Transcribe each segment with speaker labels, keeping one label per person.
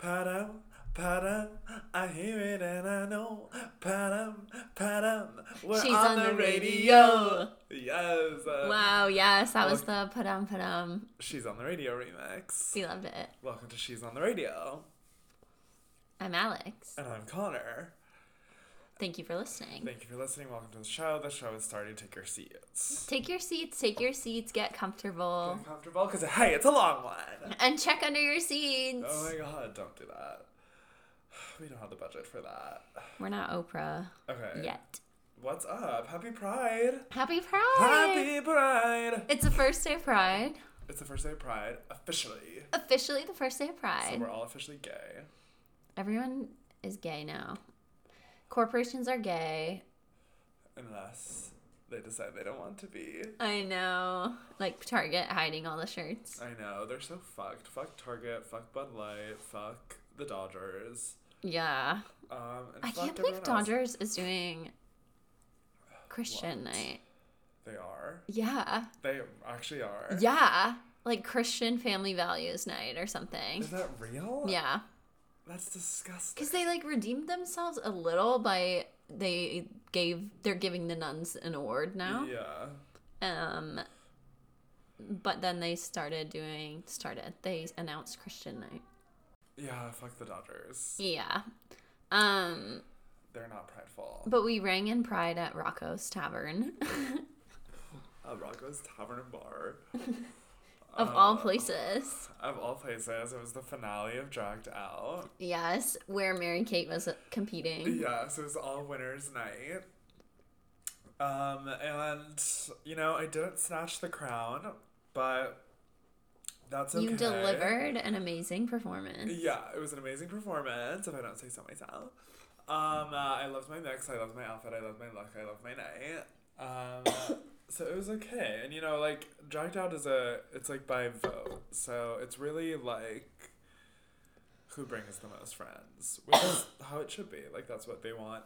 Speaker 1: Padam, padam, I hear it and I know. Padam, padam, we're
Speaker 2: She's
Speaker 1: on,
Speaker 2: on
Speaker 1: the
Speaker 2: the
Speaker 1: radio. Yes. uh,
Speaker 2: Wow, yes, that was the padam padam.
Speaker 1: She's on the radio remix.
Speaker 2: We loved it.
Speaker 1: Welcome to She's on the Radio.
Speaker 2: I'm Alex.
Speaker 1: And I'm Conor.
Speaker 2: Thank you for listening.
Speaker 1: Thank you for listening. Welcome to the show. The show is starting. Take your seats.
Speaker 2: Take your seats, take your seats, get comfortable,
Speaker 1: Get comfortable because, hey, it's a long one.
Speaker 2: and check under your seats.
Speaker 1: Oh my god, don't do that. We don't have the budget for that.
Speaker 2: We're not Oprah
Speaker 1: Okay.
Speaker 2: yet.
Speaker 1: What's up? Happy Pride.
Speaker 2: Happy Pride!
Speaker 1: Happy Pride.
Speaker 2: It's the first day of Pride.
Speaker 1: It's the first day of Pride, officially.
Speaker 2: Officially the first day of
Speaker 1: So
Speaker 2: Pride.
Speaker 1: we're all officially gay.
Speaker 2: Everyone is gay now. Corporations are gay.
Speaker 1: Unless they decide they don't want to be.
Speaker 2: I know. Like Target hiding all the shirts.
Speaker 1: I know, they're so fucked. Fuck Target, fuck Bud Light, fuck the Dodgers.
Speaker 2: Yeah.
Speaker 1: Um,
Speaker 2: I can't believe
Speaker 1: everyone else.
Speaker 2: Dodgers is doing Christian
Speaker 1: What?
Speaker 2: night.
Speaker 1: They are.
Speaker 2: Yeah.
Speaker 1: They actually are.
Speaker 2: Yeah. Like Christian family values night or something.
Speaker 1: Is that real?
Speaker 2: Yeah.
Speaker 1: That's disgusting.
Speaker 2: Because they like redeemed themselves a little by they gave they're giving the nuns an award now.
Speaker 1: Yeah.
Speaker 2: Um but then they started doing started. They announced Christian night.
Speaker 1: Yeah, fuck the Dodgers.
Speaker 2: Yeah. Um
Speaker 1: They're not prideful.
Speaker 2: but we rang in pride at Rocco's Tavern.
Speaker 1: Uh, Rocco's Tavern and Bar.
Speaker 2: of
Speaker 1: Uh,
Speaker 2: all places.
Speaker 1: Of all places, it was the finale of Dragged Out.
Speaker 2: Yes, where Mary Kate was competing.
Speaker 1: Yes, it was all winners' night. Um, and you know, I didn't snatch the crown, but that's okay.
Speaker 2: You delivered an amazing performance.
Speaker 1: Yeah, it was an amazing performance, if I don't say so myself. Um, uh, I loved my mix, I loved my outfit, I loved my look, I loved my night. Um, so it was okay. And you know, like, Dragged Out is a, it's like by vote. So it's really like who brings the most friends, which is how it should be. Like, that's what they want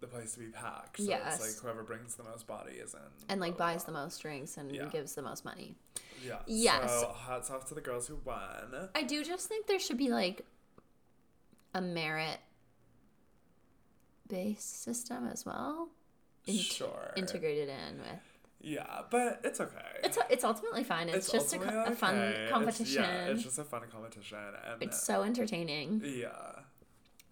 Speaker 1: the place to be packed. So
Speaker 2: Yes.
Speaker 1: it's like whoever brings the most bodies in.
Speaker 2: And like
Speaker 1: blah, blah,
Speaker 2: buys the most drinks and
Speaker 1: Yeah.
Speaker 2: gives the most money.
Speaker 1: Yeah.
Speaker 2: Yes.
Speaker 1: So hats off to the girls who won.
Speaker 2: I do just think there should be like a merit based system as well. int-
Speaker 1: Sure.
Speaker 2: Integrated in with.
Speaker 1: Yeah, but it's okay.
Speaker 2: It's it's ultimately fine. It's, just a,
Speaker 1: ultimately
Speaker 2: a fun
Speaker 1: okay. It's-
Speaker 2: competition.
Speaker 1: yeah, it's
Speaker 2: It's,
Speaker 1: just a fun competition, and it's
Speaker 2: so entertaining.
Speaker 1: yeah.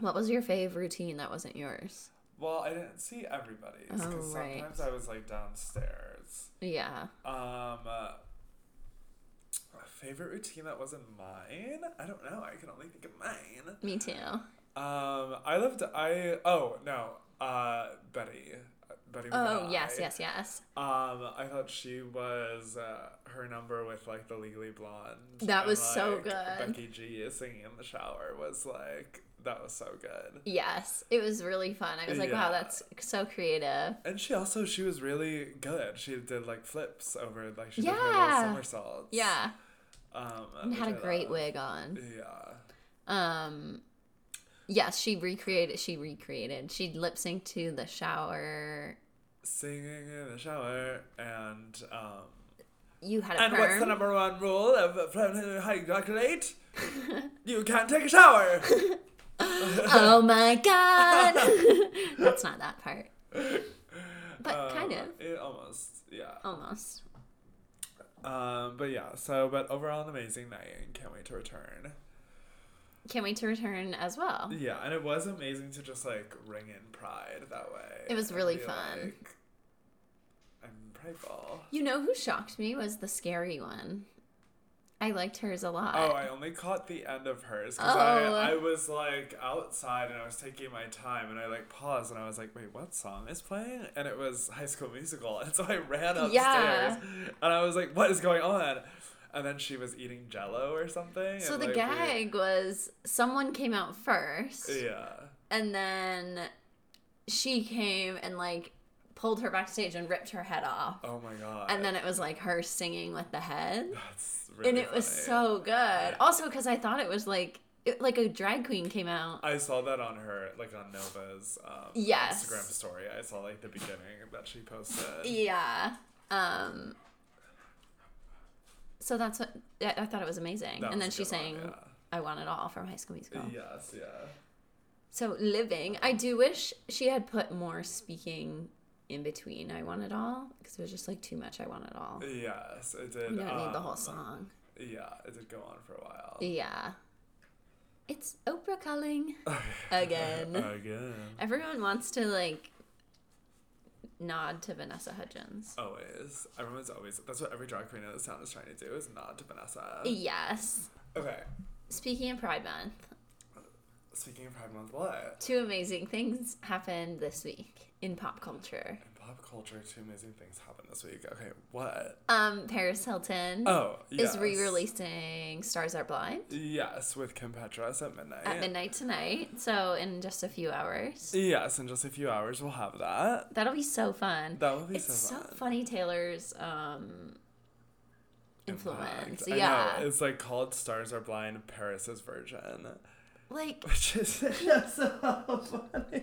Speaker 2: What was your fave routine that wasn't yours?
Speaker 1: Well, I didn't see everybody's
Speaker 2: Oh,
Speaker 1: because
Speaker 2: right.
Speaker 1: sometimes I was like downstairs.
Speaker 2: Yeah.
Speaker 1: Um, uh, favorite routine that wasn't mine. I don't know. I can only think of mine.
Speaker 2: Me too.
Speaker 1: Um, I lived. I oh no. Uh, Betty. Betty.
Speaker 2: Oh yes, yes, yes.
Speaker 1: Um, I thought she was uh, her number with like the Legally Blonde.
Speaker 2: That
Speaker 1: and,
Speaker 2: was so good.
Speaker 1: Becky G singing in the shower was like that was so good.
Speaker 2: Yes, it was really fun. I was like, wow, that's so creative.
Speaker 1: And she also she was really good. She did like flips over like she did her
Speaker 2: Yeah.
Speaker 1: little somersaults.
Speaker 2: Yeah,
Speaker 1: Um,
Speaker 2: and had a great wig on.
Speaker 1: Yeah.
Speaker 2: Um, yes, she recreated. She recreated. She lip synced to the shower.
Speaker 1: Singing in the shower and um.
Speaker 2: You had a
Speaker 1: And
Speaker 2: perm.
Speaker 1: what's the number one rule of how you calculate? you can't take a shower.
Speaker 2: oh my god, that's not that part, but kind
Speaker 1: Um,
Speaker 2: of,
Speaker 1: It almost, yeah.
Speaker 2: almost.
Speaker 1: Um, but yeah. So, but overall, an amazing night, and can't wait to return.
Speaker 2: Can't wait to return as well.
Speaker 1: Yeah, and it was amazing to just like ring in Pride that way.
Speaker 2: It was really fun.
Speaker 1: Like, I'm prideful.
Speaker 2: You know who shocked me was the scary one. I liked hers a lot.
Speaker 1: Oh, I only caught the end of hers because
Speaker 2: Oh.
Speaker 1: I, I was like outside and I was taking my time and I like paused and I was like, wait, what song is playing? And it was High School Musical. And so I ran upstairs
Speaker 2: Yeah.
Speaker 1: and I was like, what is going on? And then she was eating jello or something.
Speaker 2: so the
Speaker 1: like, we-
Speaker 2: gag was someone came out first.
Speaker 1: Yeah.
Speaker 2: and then she came and like pulled her backstage and ripped her head off
Speaker 1: Oh my god.
Speaker 2: and then it was like her singing with the head
Speaker 1: That's really
Speaker 2: and it was so good also because i thought it was like it, like a drag queen came out
Speaker 1: I saw that on her, like on Nova's um,
Speaker 2: Yes.
Speaker 1: Instagram story. I saw like the beginning that she posted.
Speaker 2: yeah um so that's what I I thought it was amazing
Speaker 1: That
Speaker 2: and then
Speaker 1: was a
Speaker 2: she
Speaker 1: good one, yeah.
Speaker 2: I Want It All from High School Musical.
Speaker 1: Yes, yeah.
Speaker 2: So living, I do wish she had put more speaking in between I Want It All because it was just like too much I Want It All.
Speaker 1: Yes, it did.
Speaker 2: You don't need the whole
Speaker 1: um,
Speaker 2: song.
Speaker 1: Yeah, it did go on for a while.
Speaker 2: Yeah. It's Oprah calling again.
Speaker 1: Again.
Speaker 2: Everyone wants to like nod to Vanessa Hudgens.
Speaker 1: Always. Everyone's always. That's what every drag queen in this town is trying to do is nod to Vanessa.
Speaker 2: Yes.
Speaker 1: Okay.
Speaker 2: Speaking of Pride Month,
Speaker 1: Speaking of Pride Month, what?
Speaker 2: two amazing things happened this week in pop culture.
Speaker 1: Pop culture, two amazing things happened this week. Okay, what?
Speaker 2: Um, Paris Hilton
Speaker 1: Oh, yes.
Speaker 2: is re-releasing Stars Are Blind
Speaker 1: Yes, with Kim Petras at midnight.
Speaker 2: at midnight tonight. So in just a few hours.
Speaker 1: Yes, in just a few hours we'll have that.
Speaker 2: That'll be so fun.
Speaker 1: That will be
Speaker 2: it's
Speaker 1: so fun.
Speaker 2: so funny Taylor's um influence. Yeah.
Speaker 1: know. It's like called Stars Are Blind Paris's version.
Speaker 2: Like
Speaker 1: Which is just so funny.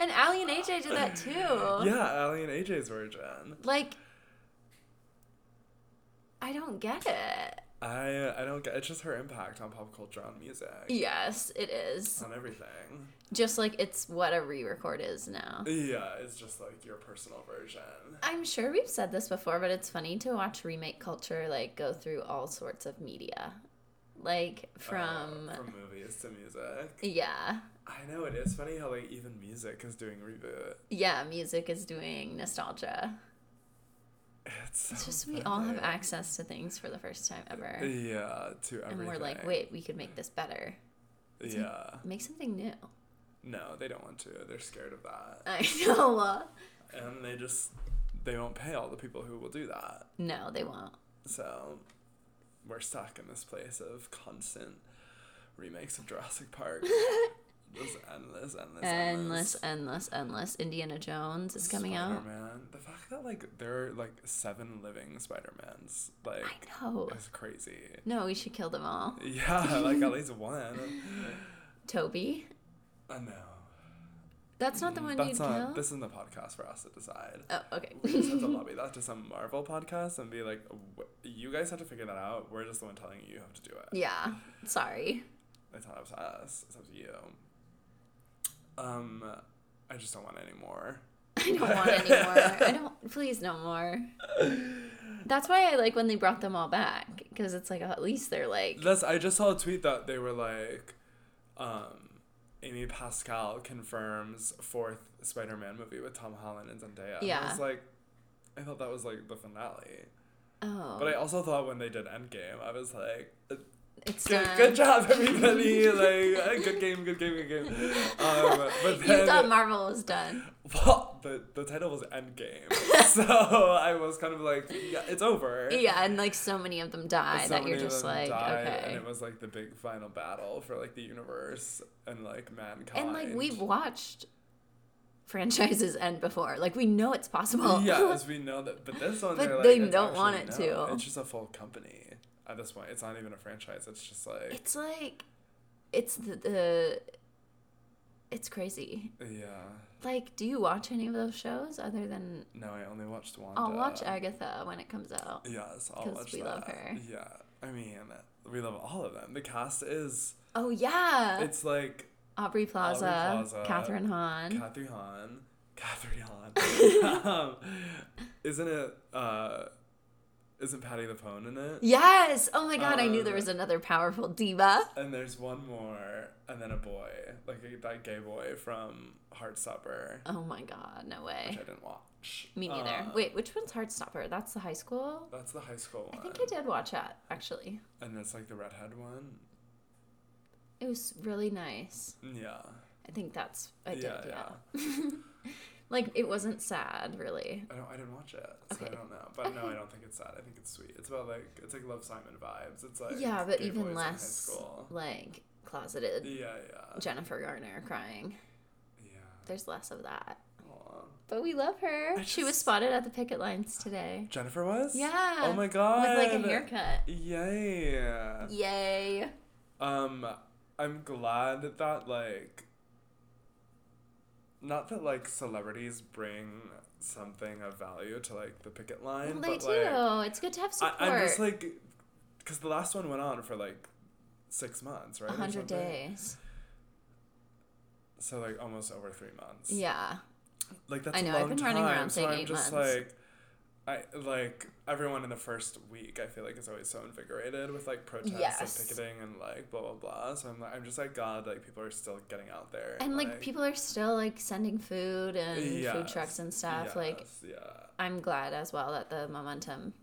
Speaker 2: and Aly and AJ did that too.
Speaker 1: Yeah, Aly and AJ's version.
Speaker 2: Like I don't get it.
Speaker 1: I I don't get it's just her impact on pop culture on music.
Speaker 2: Yes, it is.
Speaker 1: On everything.
Speaker 2: Just like it's what a re-record is now.
Speaker 1: Yeah, it's just like your personal version.
Speaker 2: I'm sure we've said this before, but it's funny to watch remake culture like go through all sorts of media. Like from
Speaker 1: Uh, from movies to music.
Speaker 2: yeah.
Speaker 1: I know it is funny how like even music is doing reboot.
Speaker 2: Yeah, music is doing nostalgia.
Speaker 1: It's,
Speaker 2: It's
Speaker 1: so
Speaker 2: just we all have access to things for the first time ever.
Speaker 1: Yeah, to everything.
Speaker 2: And we're like, wait, we could make this better.
Speaker 1: Yeah.
Speaker 2: Make something new.
Speaker 1: No, they don't want to. They're scared of that.
Speaker 2: I know.
Speaker 1: And they just they won't pay all the people who will do that.
Speaker 2: No, they won't.
Speaker 1: So we're stuck in this place of constant remakes of Jurassic Park. just endless, endless,
Speaker 2: Endless, endless, endless. Indiana Jones is coming out.
Speaker 1: Spider-Man. The fact that like there are like seven living Spider-Mans, like
Speaker 2: I know.
Speaker 1: is crazy.
Speaker 2: No, we should kill them all.
Speaker 1: Yeah, like at least one.
Speaker 2: Tobey.
Speaker 1: I know.
Speaker 2: That's not the one
Speaker 1: That's
Speaker 2: you'd
Speaker 1: not. This isn't the podcast for us to decide.
Speaker 2: Oh, okay.
Speaker 1: We just have to lobby that to some Marvel podcast and be like, "Wh- you guys have to figure that out. We're just the one telling you you have to do it.
Speaker 2: yeah. Sorry.
Speaker 1: It's not up to us. It's up to you. Um, I just don't want any more.
Speaker 2: I don't want any more. I don't. Please, no more. That's why I like when they brought them all back because it's like at least they're like
Speaker 1: That's. I just saw a tweet that they were like, um, Amy Pascal confirms fourth Spider-Man movie with Tom Holland and Zendaya. And I was like, I thought that was like the finale.
Speaker 2: oh,
Speaker 1: But I also thought when they did Endgame, I was like,
Speaker 2: it's
Speaker 1: good,
Speaker 2: done.
Speaker 1: good job everybody. like, uh, good game, good game, good game. Um, but
Speaker 2: You thought Marvel was done.
Speaker 1: well, the the title was Endgame, so I was kind of like, yeah, it's over.
Speaker 2: Yeah, and like so many of them die
Speaker 1: So
Speaker 2: that you're just like okay.
Speaker 1: and it was like the big final battle for like the universe and like mankind.
Speaker 2: And like we've watched franchises end before. Like we know it's possible.
Speaker 1: yeah, as we know that, but this one,
Speaker 2: But
Speaker 1: like,
Speaker 2: they don't want it to.
Speaker 1: It's just a full company at this point. It's not even a franchise. It's just like,
Speaker 2: it's like it's the, the it's crazy.
Speaker 1: yeah.
Speaker 2: Like, do you watch any of those shows other than
Speaker 1: No, I only watched one.
Speaker 2: I'll watch Agatha when it comes out.
Speaker 1: Yes, I'll watch
Speaker 2: we
Speaker 1: that.
Speaker 2: love her.
Speaker 1: Yeah, I mean, we love all of them. The cast is
Speaker 2: Oh yeah,
Speaker 1: it's like
Speaker 2: Aubrey Plaza,
Speaker 1: Plaza,
Speaker 2: Kathryn Hahn.
Speaker 1: Kathryn Hahn, Kathryn Hahn. um, isn't it? Uh, isn't Patti LuPone in it?
Speaker 2: yes. Oh my god, I knew there
Speaker 1: Um,
Speaker 2: was another powerful diva.
Speaker 1: And there's one more, and then a boy, like a, that gay boy from Heartstopper,
Speaker 2: Oh my god, no way. which.
Speaker 1: I didn't watch.
Speaker 2: Me neither.
Speaker 1: Uh,
Speaker 2: Wait, which one's Heartstopper? That's the high school.
Speaker 1: That's the high school one.
Speaker 2: I think I did watch that actually.
Speaker 1: And it's like the redhead one.
Speaker 2: It was really nice.
Speaker 1: Yeah.
Speaker 2: I think that's I did.
Speaker 1: yeah,
Speaker 2: Yeah.
Speaker 1: yeah.
Speaker 2: Like it wasn't sad, really.
Speaker 1: I don't. I didn't watch it, so I don't know. But no, I don't think it's sad. I think it's sweet. It's about like it's like Love Simon vibes. It's like
Speaker 2: yeah, but even less like closeted
Speaker 1: Yeah, yeah,
Speaker 2: Jennifer Garner crying.
Speaker 1: yeah.
Speaker 2: There's less of that. But we love her.
Speaker 1: I
Speaker 2: She was spotted at the picket lines today.
Speaker 1: Jennifer was.
Speaker 2: Yeah.
Speaker 1: Oh my god.
Speaker 2: With like a haircut.
Speaker 1: Yay.
Speaker 2: Yay.
Speaker 1: Um, I'm glad that that like. Not that like celebrities bring something of value to like the picket line,
Speaker 2: Well, they
Speaker 1: but
Speaker 2: do.
Speaker 1: like
Speaker 2: it's good to have
Speaker 1: I,
Speaker 2: support.
Speaker 1: I'm just like, because the last one went on for like six months, right?
Speaker 2: A hundred days.
Speaker 1: So like almost over three months.
Speaker 2: Yeah.
Speaker 1: Like that's
Speaker 2: I know, I've been running
Speaker 1: time,
Speaker 2: around
Speaker 1: so
Speaker 2: saying
Speaker 1: I'm
Speaker 2: eight
Speaker 1: just
Speaker 2: months.
Speaker 1: like I like everyone in the first week I feel like is always so invigorated with like protests
Speaker 2: Yes.
Speaker 1: and picketing and like blah blah blah. So I'm like I'm just like God, like people are still getting out there.
Speaker 2: And like people are still like sending food and food trucks and stuff. Like
Speaker 1: yeah.
Speaker 2: I'm glad as well that the momentum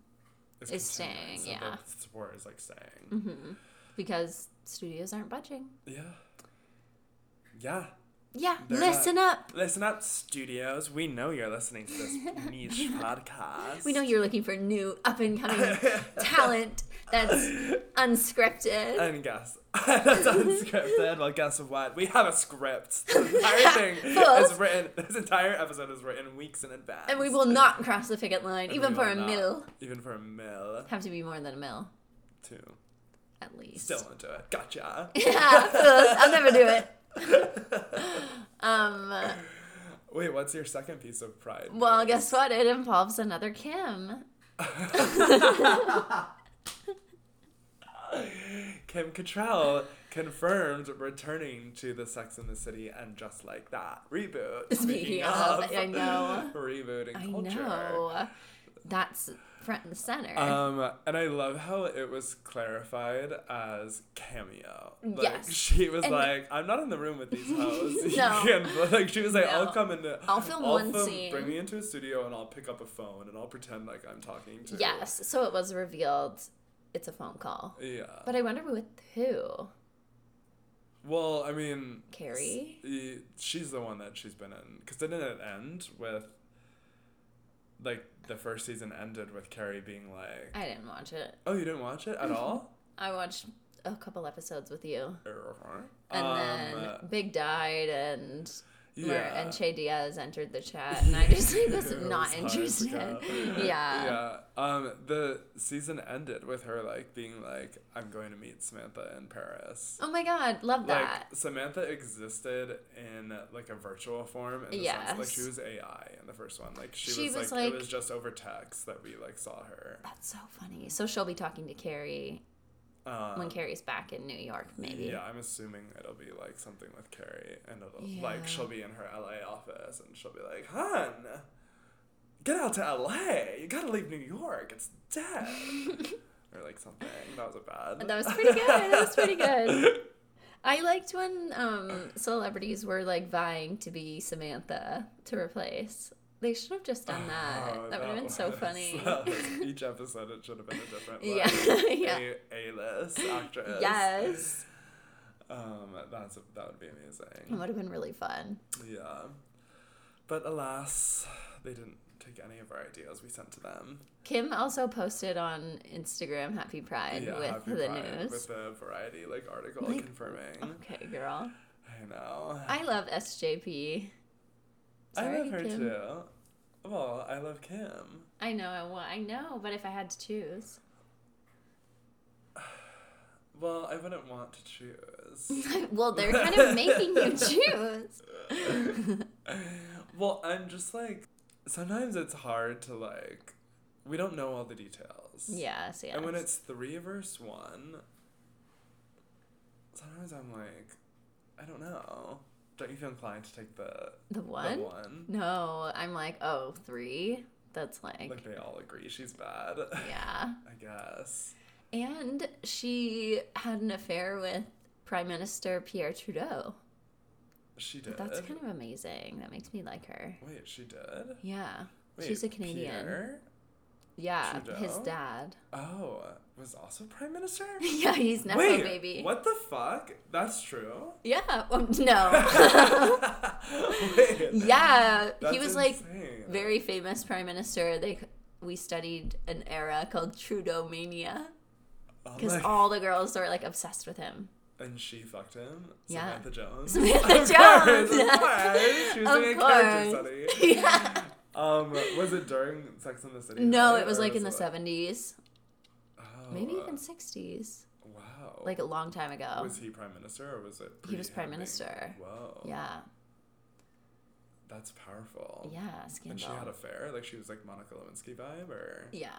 Speaker 1: It's
Speaker 2: is staying,
Speaker 1: so
Speaker 2: yeah.
Speaker 1: The support is like staying.
Speaker 2: hmm because studios aren't budging.
Speaker 1: Yeah. Yeah.
Speaker 2: Yeah,
Speaker 1: They're
Speaker 2: listen up.
Speaker 1: Listen up, studios. We know you're listening to this niche podcast.
Speaker 2: We know you're looking for new up and coming talent that's unscripted.
Speaker 1: And guess. That's unscripted. Well, guess what? We have a script. This entire thing is written. This entire episode is written weeks in advance.
Speaker 2: and we will not cross the picket line,
Speaker 1: And
Speaker 2: even for a
Speaker 1: not.
Speaker 2: mill.
Speaker 1: Even for a mill.
Speaker 2: Have to be more than a mill,
Speaker 1: Two.
Speaker 2: at least.
Speaker 1: Still into it. Gotcha.
Speaker 2: yeah. I'll never do it. um.
Speaker 1: Wait, what's your second piece of pride?
Speaker 2: Well, guess what? It involves another Kim.
Speaker 1: Kim Cattrall confirmed returning to the Sex and the City and just like that reboot.
Speaker 2: Speaking of, I know.
Speaker 1: rebooting
Speaker 2: I
Speaker 1: culture.
Speaker 2: know. That's front and center.
Speaker 1: Um, and I love how it was clarified as cameo. Like,
Speaker 2: Yes.
Speaker 1: She was
Speaker 2: And-
Speaker 1: like, "I'm not in the room with these hoes."
Speaker 2: No.
Speaker 1: can- like she was like, "I'll come in.
Speaker 2: I'll film one scene."
Speaker 1: Bring me into a studio, and I'll pick up a phone, and I'll pretend like I'm talking to."
Speaker 2: yes. So it was revealed it's a phone call.
Speaker 1: Yeah.
Speaker 2: But I wonder with who?
Speaker 1: well, I mean,
Speaker 2: Carrie?
Speaker 1: she's the one that she's been in. Because didn't it end with? Like the first season ended with Carrie being like,
Speaker 2: I didn't watch it.
Speaker 1: "Oh, you didn't watch it at all."
Speaker 2: I watched a couple episodes with you. And
Speaker 1: Um,
Speaker 2: then Big died and
Speaker 1: yeah.
Speaker 2: and Che Diaz entered the chat and I just like, was not
Speaker 1: was
Speaker 2: interested. Yeah.
Speaker 1: Yeah. Um, the season ended with her like being like, "I'm going to meet Samantha in Paris."
Speaker 2: Oh my god, love that.
Speaker 1: Like Samantha existed in like a virtual form in sense like she was AI in the first one. Like she,
Speaker 2: She
Speaker 1: was,
Speaker 2: was,
Speaker 1: like, it was just over text that we like saw her.
Speaker 2: That's so funny. So she'll be talking to Carrie
Speaker 1: Um,
Speaker 2: when Carrie's back in New York, maybe.
Speaker 1: Yeah, I'm assuming it'll be like something with Carrie, and it'll
Speaker 2: Yeah.
Speaker 1: like she'll be in her LA office, and she'll be like, "Hun, get out to LA. You gotta leave New York. It's dead." or like something. That was a bad.
Speaker 2: That was pretty good. That was pretty good. I liked when um, celebrities were like vying to be Samantha to replace. They should have just done that.
Speaker 1: Oh,
Speaker 2: that would have been so funny.
Speaker 1: each episode it should have been a different like,
Speaker 2: yeah.
Speaker 1: A list actress.
Speaker 2: yes.
Speaker 1: Um, that's that would be
Speaker 2: It
Speaker 1: amazing.
Speaker 2: would have been really fun.
Speaker 1: Yeah, but alas, they didn't take any of our ideas we sent to them.
Speaker 2: Kim also posted on Instagram Happy Pride
Speaker 1: yeah,
Speaker 2: with
Speaker 1: Happy
Speaker 2: the
Speaker 1: Pride,
Speaker 2: news.
Speaker 1: with the Variety like article
Speaker 2: Like,
Speaker 1: confirming.
Speaker 2: Okay, girl.
Speaker 1: I know.
Speaker 2: I love SJP.
Speaker 1: I love her
Speaker 2: Kim.
Speaker 1: too. Well, I love Kim.
Speaker 2: I know, I wa- I know, but if I had to choose,
Speaker 1: Well, I wouldn't want to choose.
Speaker 2: well, they're kind of making you choose.
Speaker 1: well, I'm just like sometimes it's hard to like we don't know all the details.
Speaker 2: Yes, yes.
Speaker 1: And when it's three verse one, sometimes I'm like, I don't know. Don't you feel inclined to take the
Speaker 2: the one?
Speaker 1: the one?
Speaker 2: No, I'm like, oh, three. That's like,
Speaker 1: Like they all agree she's bad.
Speaker 2: yeah.
Speaker 1: I guess.
Speaker 2: And she had an affair with Prime Minister Pierre Trudeau.
Speaker 1: She did.
Speaker 2: That's kind of amazing. That makes me like her.
Speaker 1: Wait, she did.
Speaker 2: Yeah.
Speaker 1: Wait,
Speaker 2: She's a Canadian.
Speaker 1: Pierre?
Speaker 2: Yeah, his dad.
Speaker 1: Oh, was also prime minister.
Speaker 2: yeah, he's Nepo
Speaker 1: Wait,
Speaker 2: baby.
Speaker 1: what the fuck? That's true.
Speaker 2: Yeah. Well, no.
Speaker 1: Wait,
Speaker 2: yeah, he was like
Speaker 1: insane.
Speaker 2: very famous prime minister. They we studied an era called Trudeau mania
Speaker 1: Oh
Speaker 2: because
Speaker 1: my-
Speaker 2: all the girls were like obsessed with him.
Speaker 1: And she fucked him.
Speaker 2: Yeah.
Speaker 1: Samantha Jones.
Speaker 2: Samantha
Speaker 1: Of
Speaker 2: Jones.
Speaker 1: course, of course. She was
Speaker 2: Of
Speaker 1: doing a character
Speaker 2: course.
Speaker 1: study.
Speaker 2: yeah.
Speaker 1: Um, was it during Sex and the City?
Speaker 2: No, it was like in the seventies,
Speaker 1: Oh,
Speaker 2: maybe
Speaker 1: uh,
Speaker 2: even sixties,
Speaker 1: Wow.
Speaker 2: like a long time ago.
Speaker 1: Was he prime minister or was it?
Speaker 2: He was prime minister.
Speaker 1: Whoa.
Speaker 2: Yeah,
Speaker 1: That's powerful.
Speaker 2: yeah,
Speaker 1: And she had a fair, like she was like Monica Lewinsky vibe, or
Speaker 2: yeah,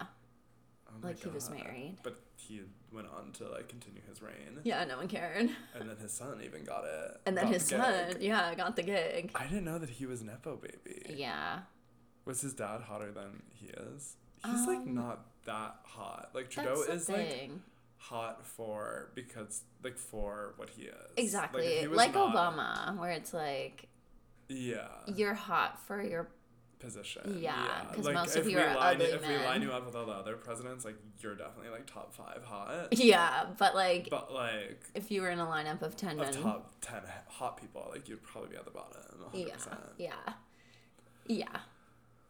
Speaker 1: Oh
Speaker 2: like he was married.
Speaker 1: But he went on to like continue his reign.
Speaker 2: Yeah, no one cared.
Speaker 1: And then his son even got it.
Speaker 2: And then
Speaker 1: got
Speaker 2: his
Speaker 1: the
Speaker 2: son, yeah, got the gig.
Speaker 1: I didn't know that he was Nepo baby.
Speaker 2: Yeah.
Speaker 1: Was his dad hotter than he is? He's like
Speaker 2: Um,
Speaker 1: not that hot. Like Trudeau is like hot for because like for what he is.
Speaker 2: exactly.
Speaker 1: was
Speaker 2: Like,
Speaker 1: not-
Speaker 2: Obama, where it's like
Speaker 1: Yeah.
Speaker 2: you're hot for your
Speaker 1: Position.
Speaker 2: Yeah, 'cause
Speaker 1: Like,
Speaker 2: most of
Speaker 1: if
Speaker 2: you
Speaker 1: we
Speaker 2: are
Speaker 1: line,
Speaker 2: ugly
Speaker 1: If we line you up with all the other presidents, like you're definitely like top five hot.
Speaker 2: Yeah, but like
Speaker 1: But like
Speaker 2: if you were in a lineup of ten
Speaker 1: of
Speaker 2: men.
Speaker 1: top ten hot people, like you'd probably be at the bottom. 100%.
Speaker 2: Yeah. Yeah. Yeah.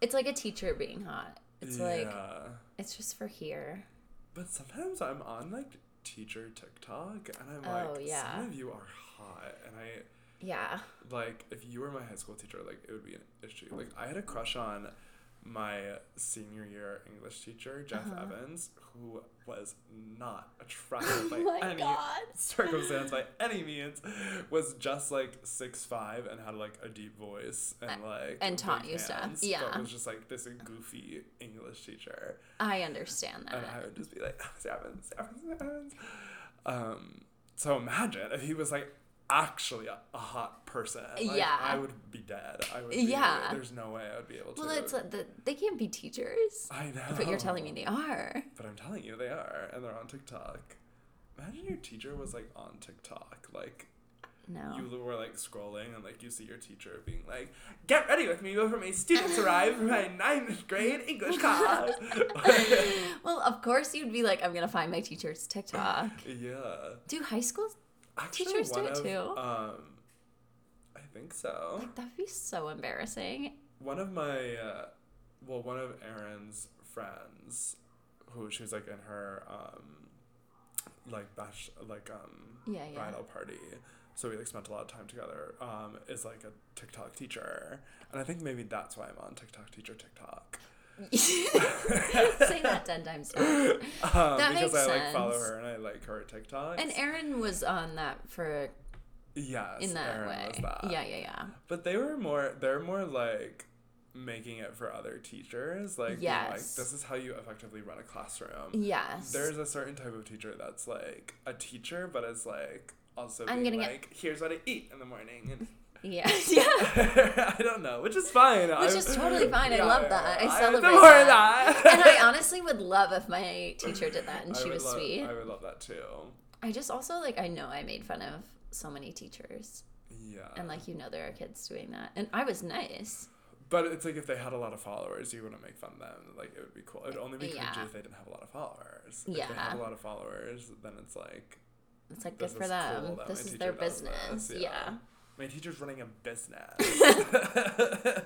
Speaker 2: It's like a teacher being hot. It's like it's just for here.
Speaker 1: But sometimes I'm on like teacher TikTok and I'm
Speaker 2: Oh,
Speaker 1: like,
Speaker 2: yeah.
Speaker 1: some of you are hot, and I
Speaker 2: Yeah.
Speaker 1: like if you were my high school teacher, like it would be an issue. Like I had a crush on my senior year English teacher, Jeff
Speaker 2: Uh-huh.
Speaker 1: Evans, who was not attractive by
Speaker 2: Oh
Speaker 1: any
Speaker 2: God.
Speaker 1: circumstance by any means, was just like six five and had like a deep voice and like
Speaker 2: and taught you stuff.
Speaker 1: hands,
Speaker 2: Yeah.
Speaker 1: but was just like this goofy English teacher.
Speaker 2: I understand that.
Speaker 1: And I would just be like, "Oh, Evans, Evans, Evans. Um, so imagine if he was like actually a, a hot person. Like,
Speaker 2: Yeah.
Speaker 1: I would be dead. I would. Be,
Speaker 2: Yeah.
Speaker 1: There's no way I would be able to.
Speaker 2: well, it's like the, they can't be teachers.
Speaker 1: I know.
Speaker 2: But you're telling me they are.
Speaker 1: But I'm telling you, they are, and they're on TikTok. Imagine your teacher was like on TikTok, like
Speaker 2: No.
Speaker 1: you were like scrolling and like you see your teacher being like, "Get ready with me before my students arrive for my ninth grade English class."
Speaker 2: well, of course you'd be like, I'm gonna find my teacher's TikTok.
Speaker 1: yeah.
Speaker 2: Do high school
Speaker 1: Actually,
Speaker 2: Teachers do it
Speaker 1: of,
Speaker 2: too?
Speaker 1: Um, I think so.
Speaker 2: like that'd be so embarrassing.
Speaker 1: One of my, uh, well, one of Erin's friends, who she was like in her, um, like bash, like um,
Speaker 2: Yeah, yeah.
Speaker 1: bridal party. So we like spent a lot of time together. Um, is like a TikTok teacher, and I think maybe that's why I'm on TikTok teacher TikTok.
Speaker 2: Say that ten times.
Speaker 1: Um,
Speaker 2: That
Speaker 1: because
Speaker 2: makes
Speaker 1: I like follow her and I like her TikToks.
Speaker 2: And Erin was on that for
Speaker 1: yes,
Speaker 2: in that
Speaker 1: Erin
Speaker 2: way.
Speaker 1: that.
Speaker 2: Yeah, yeah, yeah.
Speaker 1: But they were more they're more like making it for other teachers. Like being like this is how you effectively run a classroom.
Speaker 2: Yes.
Speaker 1: There's a certain type of teacher that's like a teacher but it's like also
Speaker 2: I'm
Speaker 1: being
Speaker 2: gonna get-
Speaker 1: like, here's what I eat in the morning and
Speaker 2: yeah, yeah.
Speaker 1: I don't know, which is fine.
Speaker 2: Which is totally fine. I love that. I celebrate
Speaker 1: support
Speaker 2: that. and I honestly would love if my teacher did that and she was
Speaker 1: love-
Speaker 2: sweet.
Speaker 1: I would love that too.
Speaker 2: I just also like I know I made fun of so many teachers
Speaker 1: Yeah.
Speaker 2: and like you know there are kids doing that and I was nice.
Speaker 1: But it's like if they had a lot of followers, you wouldn't make fun of them. Like it would be cool. It'd only be cringy if they didn't have a lot of followers. Yeah. If they
Speaker 2: Yeah.
Speaker 1: have a lot of followers, then it's like
Speaker 2: It's like good
Speaker 1: This
Speaker 2: for them.
Speaker 1: cool that
Speaker 2: this
Speaker 1: my
Speaker 2: is their business.
Speaker 1: this,
Speaker 2: Yeah.
Speaker 1: yeah. My teacher's running a business.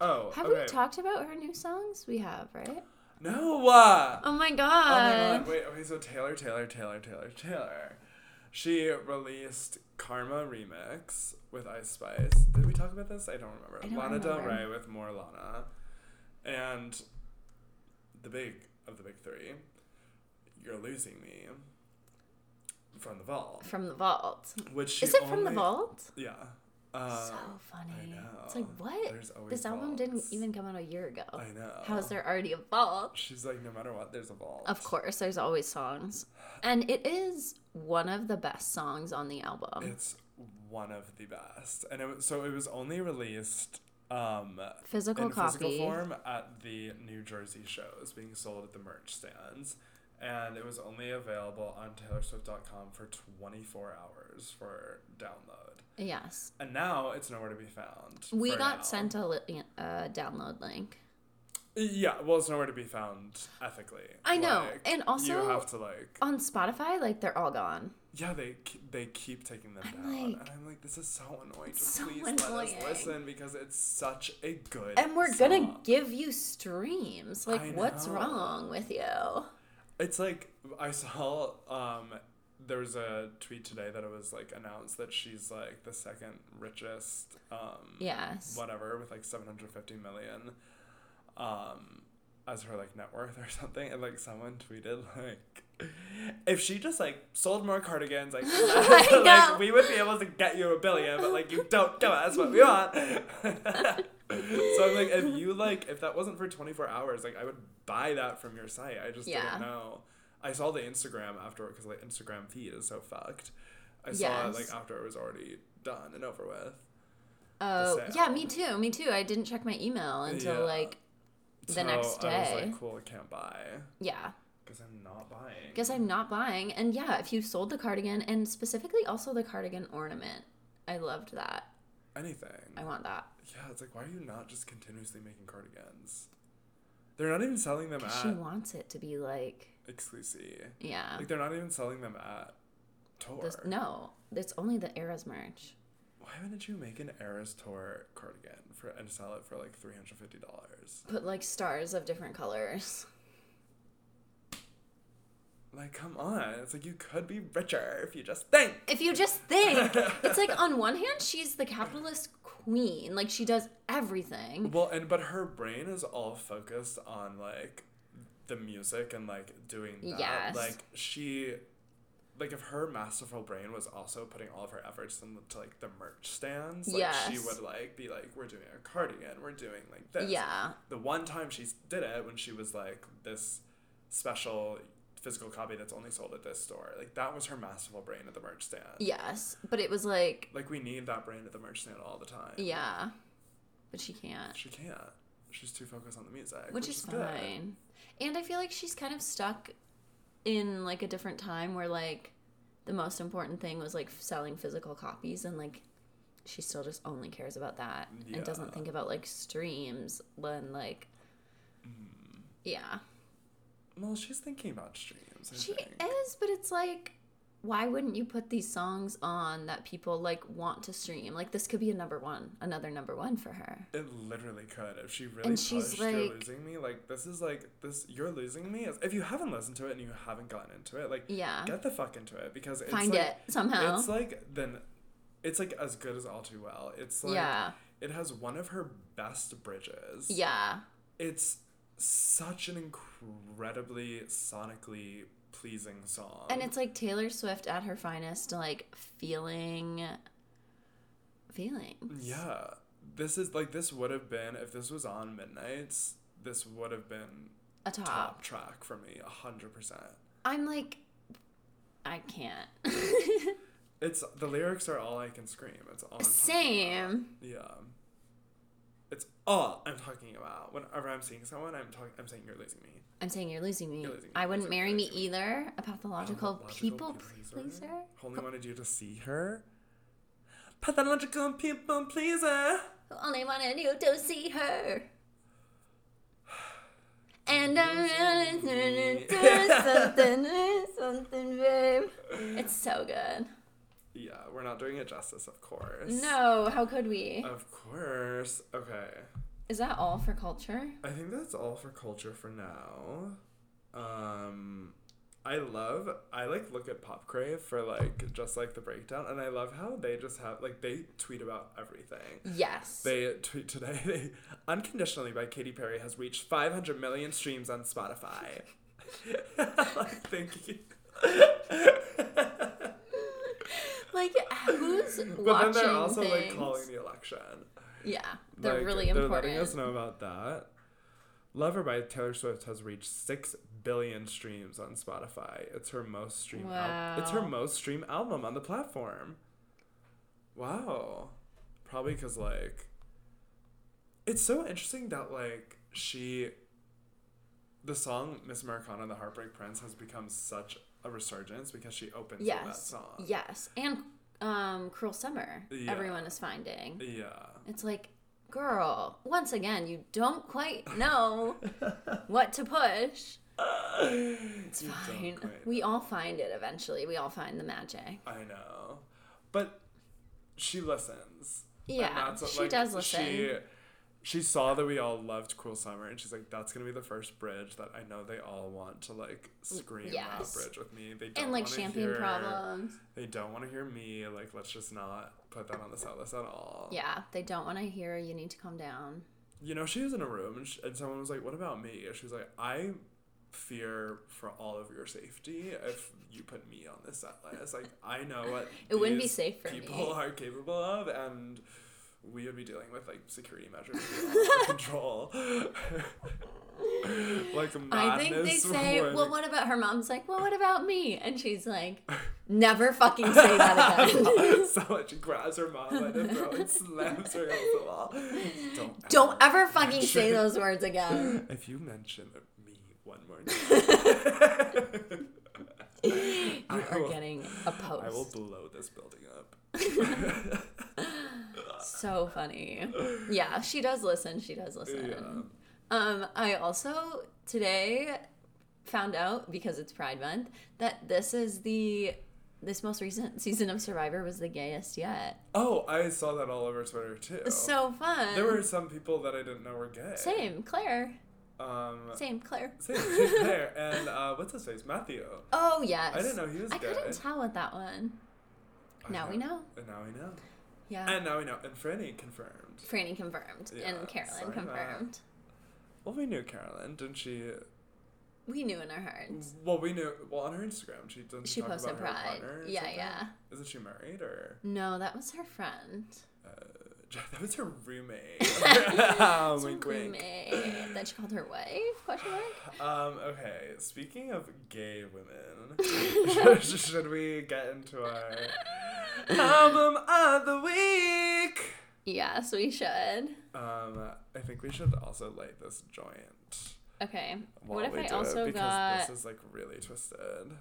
Speaker 1: oh,
Speaker 2: Have
Speaker 1: okay.
Speaker 2: we talked about her new songs? We have, right?
Speaker 1: no. Uh,
Speaker 2: Oh my
Speaker 1: oh my
Speaker 2: god.
Speaker 1: god! Wait. Okay. So Taylor, Taylor, Taylor, Taylor, Taylor. She released Karma remix with Ice Spice. Did we talk about this? I don't remember.
Speaker 2: I don't
Speaker 1: Lana Del. Rey with more Lana, and the big of the big three. You're losing me. From the vault,
Speaker 2: From the vault.
Speaker 1: which
Speaker 2: Is it from the vault?
Speaker 1: Yeah. Um,
Speaker 2: so funny. It's like what? This album didn't even come out a year ago.
Speaker 1: I know.
Speaker 2: How is there already a vault?
Speaker 1: She's like, no matter what, there's a vault.
Speaker 2: Of course, there's always songs. And it is one of the best songs on the album.
Speaker 1: It's one of the best, and it was, so it was only released um,
Speaker 2: Physical
Speaker 1: in
Speaker 2: copy.
Speaker 1: physical form at the New Jersey shows, being sold at the merch stands, and it was only available on TaylorSwift.com for 24 hours for download.
Speaker 2: Yes.
Speaker 1: And now it's nowhere to be found.
Speaker 2: We got
Speaker 1: now.
Speaker 2: sent a li- uh, download link.
Speaker 1: Yeah, well, it's nowhere to be found ethically.
Speaker 2: I know,
Speaker 1: Like,
Speaker 2: and also-
Speaker 1: you have to like
Speaker 2: On Spotify, like they're all gone.
Speaker 1: Yeah, they they keep taking them
Speaker 2: I'm
Speaker 1: down,
Speaker 2: like-
Speaker 1: and I'm like, this is so annoying. Just
Speaker 2: so
Speaker 1: please let us listen because it's such a good.
Speaker 2: And we're gonna give you streams. Like, what's wrong with you?
Speaker 1: It's like I saw um there was a tweet today that it was like announced that she's like the second richest um
Speaker 2: Yes.
Speaker 1: whatever with like 750 million um as her like net worth or something and like someone tweeted like if she just like sold more cardigans, like, like we would be able to get you a billion, but like you don't give That's what we want. so I'm like, if you like, if that wasn't for 24 hours, like I would buy that from your site. I just
Speaker 2: Yeah.
Speaker 1: didn't know. I saw the Instagram after because like Instagram feed is so fucked. I saw it like after it was already done and over with.
Speaker 2: Oh, yeah, me too. Me too. I didn't check my email until
Speaker 1: Yeah.
Speaker 2: like, The
Speaker 1: So
Speaker 2: next
Speaker 1: I was
Speaker 2: day.
Speaker 1: like, cool, I can't buy
Speaker 2: yeah.
Speaker 1: because I'm not buying.
Speaker 2: Because I'm not buying. And yeah, if you sold the cardigan and specifically also the cardigan ornament, I loved that.
Speaker 1: anything.
Speaker 2: I want that.
Speaker 1: Yeah, it's like why are you not just continuously making cardigans? They're not even selling them
Speaker 2: at. she wants it to be like,
Speaker 1: exclusive.
Speaker 2: yeah.
Speaker 1: Like they're not even selling them at Tour.
Speaker 2: This, no, it's only the Eras merch.
Speaker 1: Why wouldn't you make an Eras Tour cardigan for and sell it for like three hundred fifty dollars?
Speaker 2: Put like stars of different colors.
Speaker 1: Like, come on! It's like you could be richer if you just think.
Speaker 2: If you just think, it's like on one hand, she's the capitalist queen. Like she does everything.
Speaker 1: Well, and but her brain is all focused on like the music and like doing that.
Speaker 2: Yes.
Speaker 1: Like she, like if her masterful brain was also putting all of her efforts into like the merch stands, like she would like be like, we're doing a cardigan, we're doing like this.
Speaker 2: Yeah.
Speaker 1: The one time she did it when she was like this special physical copy that's only sold at this store, like that was her masterful brain at the merch stand.
Speaker 2: Yes, but it was like,
Speaker 1: Like we need that brain at the merch stand all the time.
Speaker 2: yeah, but she can't,
Speaker 1: She can't. She's too focused on the music,
Speaker 2: which is
Speaker 1: good.
Speaker 2: fine. And I feel like she's kind of stuck in like a different time where like the most important thing was like selling physical copies and like she still just only cares about that and doesn't think about like streams when like
Speaker 1: Mm.
Speaker 2: yeah
Speaker 1: Well, she's thinking about streams. I
Speaker 2: She
Speaker 1: think.
Speaker 2: is, but it's like, why wouldn't you put these songs on that people like want to stream? Like this could be a number one, another number one for her.
Speaker 1: It literally could if she really
Speaker 2: And she's
Speaker 1: pushed. you're
Speaker 2: like-
Speaker 1: losing me. Like this is like this. You're losing me. If you haven't listened to it and you haven't gotten into it, like
Speaker 2: Yeah,
Speaker 1: get the fuck into it because it's
Speaker 2: find
Speaker 1: like,
Speaker 2: it somehow.
Speaker 1: It's like then, it's like as good as all too well. It's like
Speaker 2: yeah,
Speaker 1: it has one of her best bridges.
Speaker 2: yeah,
Speaker 1: It's such an incredibly sonically pleasing song.
Speaker 2: and it's like Taylor Swift at her finest, like feeling, feeling.
Speaker 1: Yeah. This is like this would have been if this was on Midnights, this would have been
Speaker 2: A top.
Speaker 1: top track for me, a hundred percent.
Speaker 2: I'm like, I can't.
Speaker 1: It's the lyrics are all I can scream. It's all I'm
Speaker 2: Same.
Speaker 1: Yeah. It's all I'm talking about. Whenever I'm seeing someone, I'm talking. I'm saying you're losing me.
Speaker 2: I'm saying you're losing me.
Speaker 1: You're losing me,
Speaker 2: I wouldn't marry me either. A pathological, people
Speaker 1: pleaser?
Speaker 2: pleaser.
Speaker 1: Only wanted you to see her. Pathological people pleaser.
Speaker 2: who only wanted you to see her. And I'm something, something, babe. It's so good.
Speaker 1: Yeah, we're not doing it justice, of course.
Speaker 2: No, how could we?
Speaker 1: Of course. Okay.
Speaker 2: Is that all for culture?
Speaker 1: I think that's all for culture for now. Um I love I like look at Pop Crave for like just like the breakdown and I love how they just have like they tweet about everything.
Speaker 2: Yes.
Speaker 1: They tweet today they Unconditionally by Katy Perry has reached 500 million streams on Spotify. like thank you.
Speaker 2: like, who's
Speaker 1: But then they're also
Speaker 2: things?
Speaker 1: like calling the election.
Speaker 2: Yeah, they're
Speaker 1: Like,
Speaker 2: really
Speaker 1: They're
Speaker 2: important.
Speaker 1: letting us know about that. Lover by Taylor Swift has reached six billion streams on Spotify. It's her most streamed. Al- it's her most streamed album on the platform. Wow, probably because like, it's so interesting that like she, the song Miss Americana and the Heartbreak Prince has become such a resurgence because she opens with that
Speaker 2: Yes.
Speaker 1: song.
Speaker 2: Yes, and um, Cruel Summer.
Speaker 1: Yeah.
Speaker 2: Everyone is finding.
Speaker 1: Yeah.
Speaker 2: It's like, girl, once again, you don't quite know what to push. It's
Speaker 1: You
Speaker 2: fine. We all find it eventually. We all find the magic.
Speaker 1: I know, but she listens.
Speaker 2: Yeah,
Speaker 1: that's what,
Speaker 2: she
Speaker 1: like,
Speaker 2: does listen.
Speaker 1: She, she saw that we all loved Cruel Summer, and she's like, "That's gonna be the first bridge that I know they all want to like scream
Speaker 2: Yes.
Speaker 1: that bridge with me." They don't
Speaker 2: and like champagne
Speaker 1: hear,
Speaker 2: problems.
Speaker 1: They don't want to hear me. Like, let's just not put that on the set list at all.
Speaker 2: Yeah, they don't want to hear you need to calm down.
Speaker 1: You know, she was in a room, and, sh and someone was like, "What about me?" And she was like, "I fear for all of your safety if you put me on this set list. Like I know what
Speaker 2: It wouldn't be safe for
Speaker 1: people
Speaker 2: me.
Speaker 1: are capable of, and we would be dealing with like security measures control. like madness.
Speaker 2: I think they say, well, what about her mom's like, well, what about me? And she's like, never fucking say that again.
Speaker 1: so much she grabs her mom by the throat and slams her against the wall. Don't
Speaker 2: Don't ever fucking
Speaker 1: mention-
Speaker 2: say those words again.
Speaker 1: If you mention me one more time,
Speaker 2: You
Speaker 1: I
Speaker 2: are
Speaker 1: will-
Speaker 2: getting a
Speaker 1: I will blow this building up.
Speaker 2: So funny. Yeah, she does listen. She does listen.
Speaker 1: Yeah.
Speaker 2: Um, I also today found out because it's Pride Month that this is the this most recent season of Survivor was the gayest yet.
Speaker 1: Oh, I saw that all over Twitter too.
Speaker 2: So fun.
Speaker 1: there were some people that I didn't know were gay.
Speaker 2: same Claire.
Speaker 1: Um,
Speaker 2: Same Claire.
Speaker 1: same. There. And uh, what's his face? Matthew.
Speaker 2: Oh yes.
Speaker 1: I didn't know he was
Speaker 2: I
Speaker 1: gay.
Speaker 2: couldn't tell with that one.
Speaker 1: I
Speaker 2: Now we know.
Speaker 1: And now we know.
Speaker 2: Yeah.
Speaker 1: And now we know. And Franny confirmed.
Speaker 2: Franny confirmed
Speaker 1: Yeah,
Speaker 2: and Carolyn confirmed.
Speaker 1: Well, we knew Carolyn, didn't she?
Speaker 2: We knew in our hearts.
Speaker 1: Well, we knew. Well, on her Instagram, she doesn't
Speaker 2: She posted
Speaker 1: about her
Speaker 2: Pride.
Speaker 1: partner.
Speaker 2: Yeah,
Speaker 1: something?
Speaker 2: yeah.
Speaker 1: Isn't she married or?
Speaker 2: No, that was her friend.
Speaker 1: That was her roommate. oh,
Speaker 2: her
Speaker 1: wink, wink.
Speaker 2: roommate. Then she called her wife? Question mark?
Speaker 1: Um. Okay. Speaking of gay women, should, should we get into our album of the week?
Speaker 2: Yes, we should.
Speaker 1: Um. I think we should also light this joint.
Speaker 2: Okay. What if I also
Speaker 1: because
Speaker 2: got?
Speaker 1: this is like really twisted.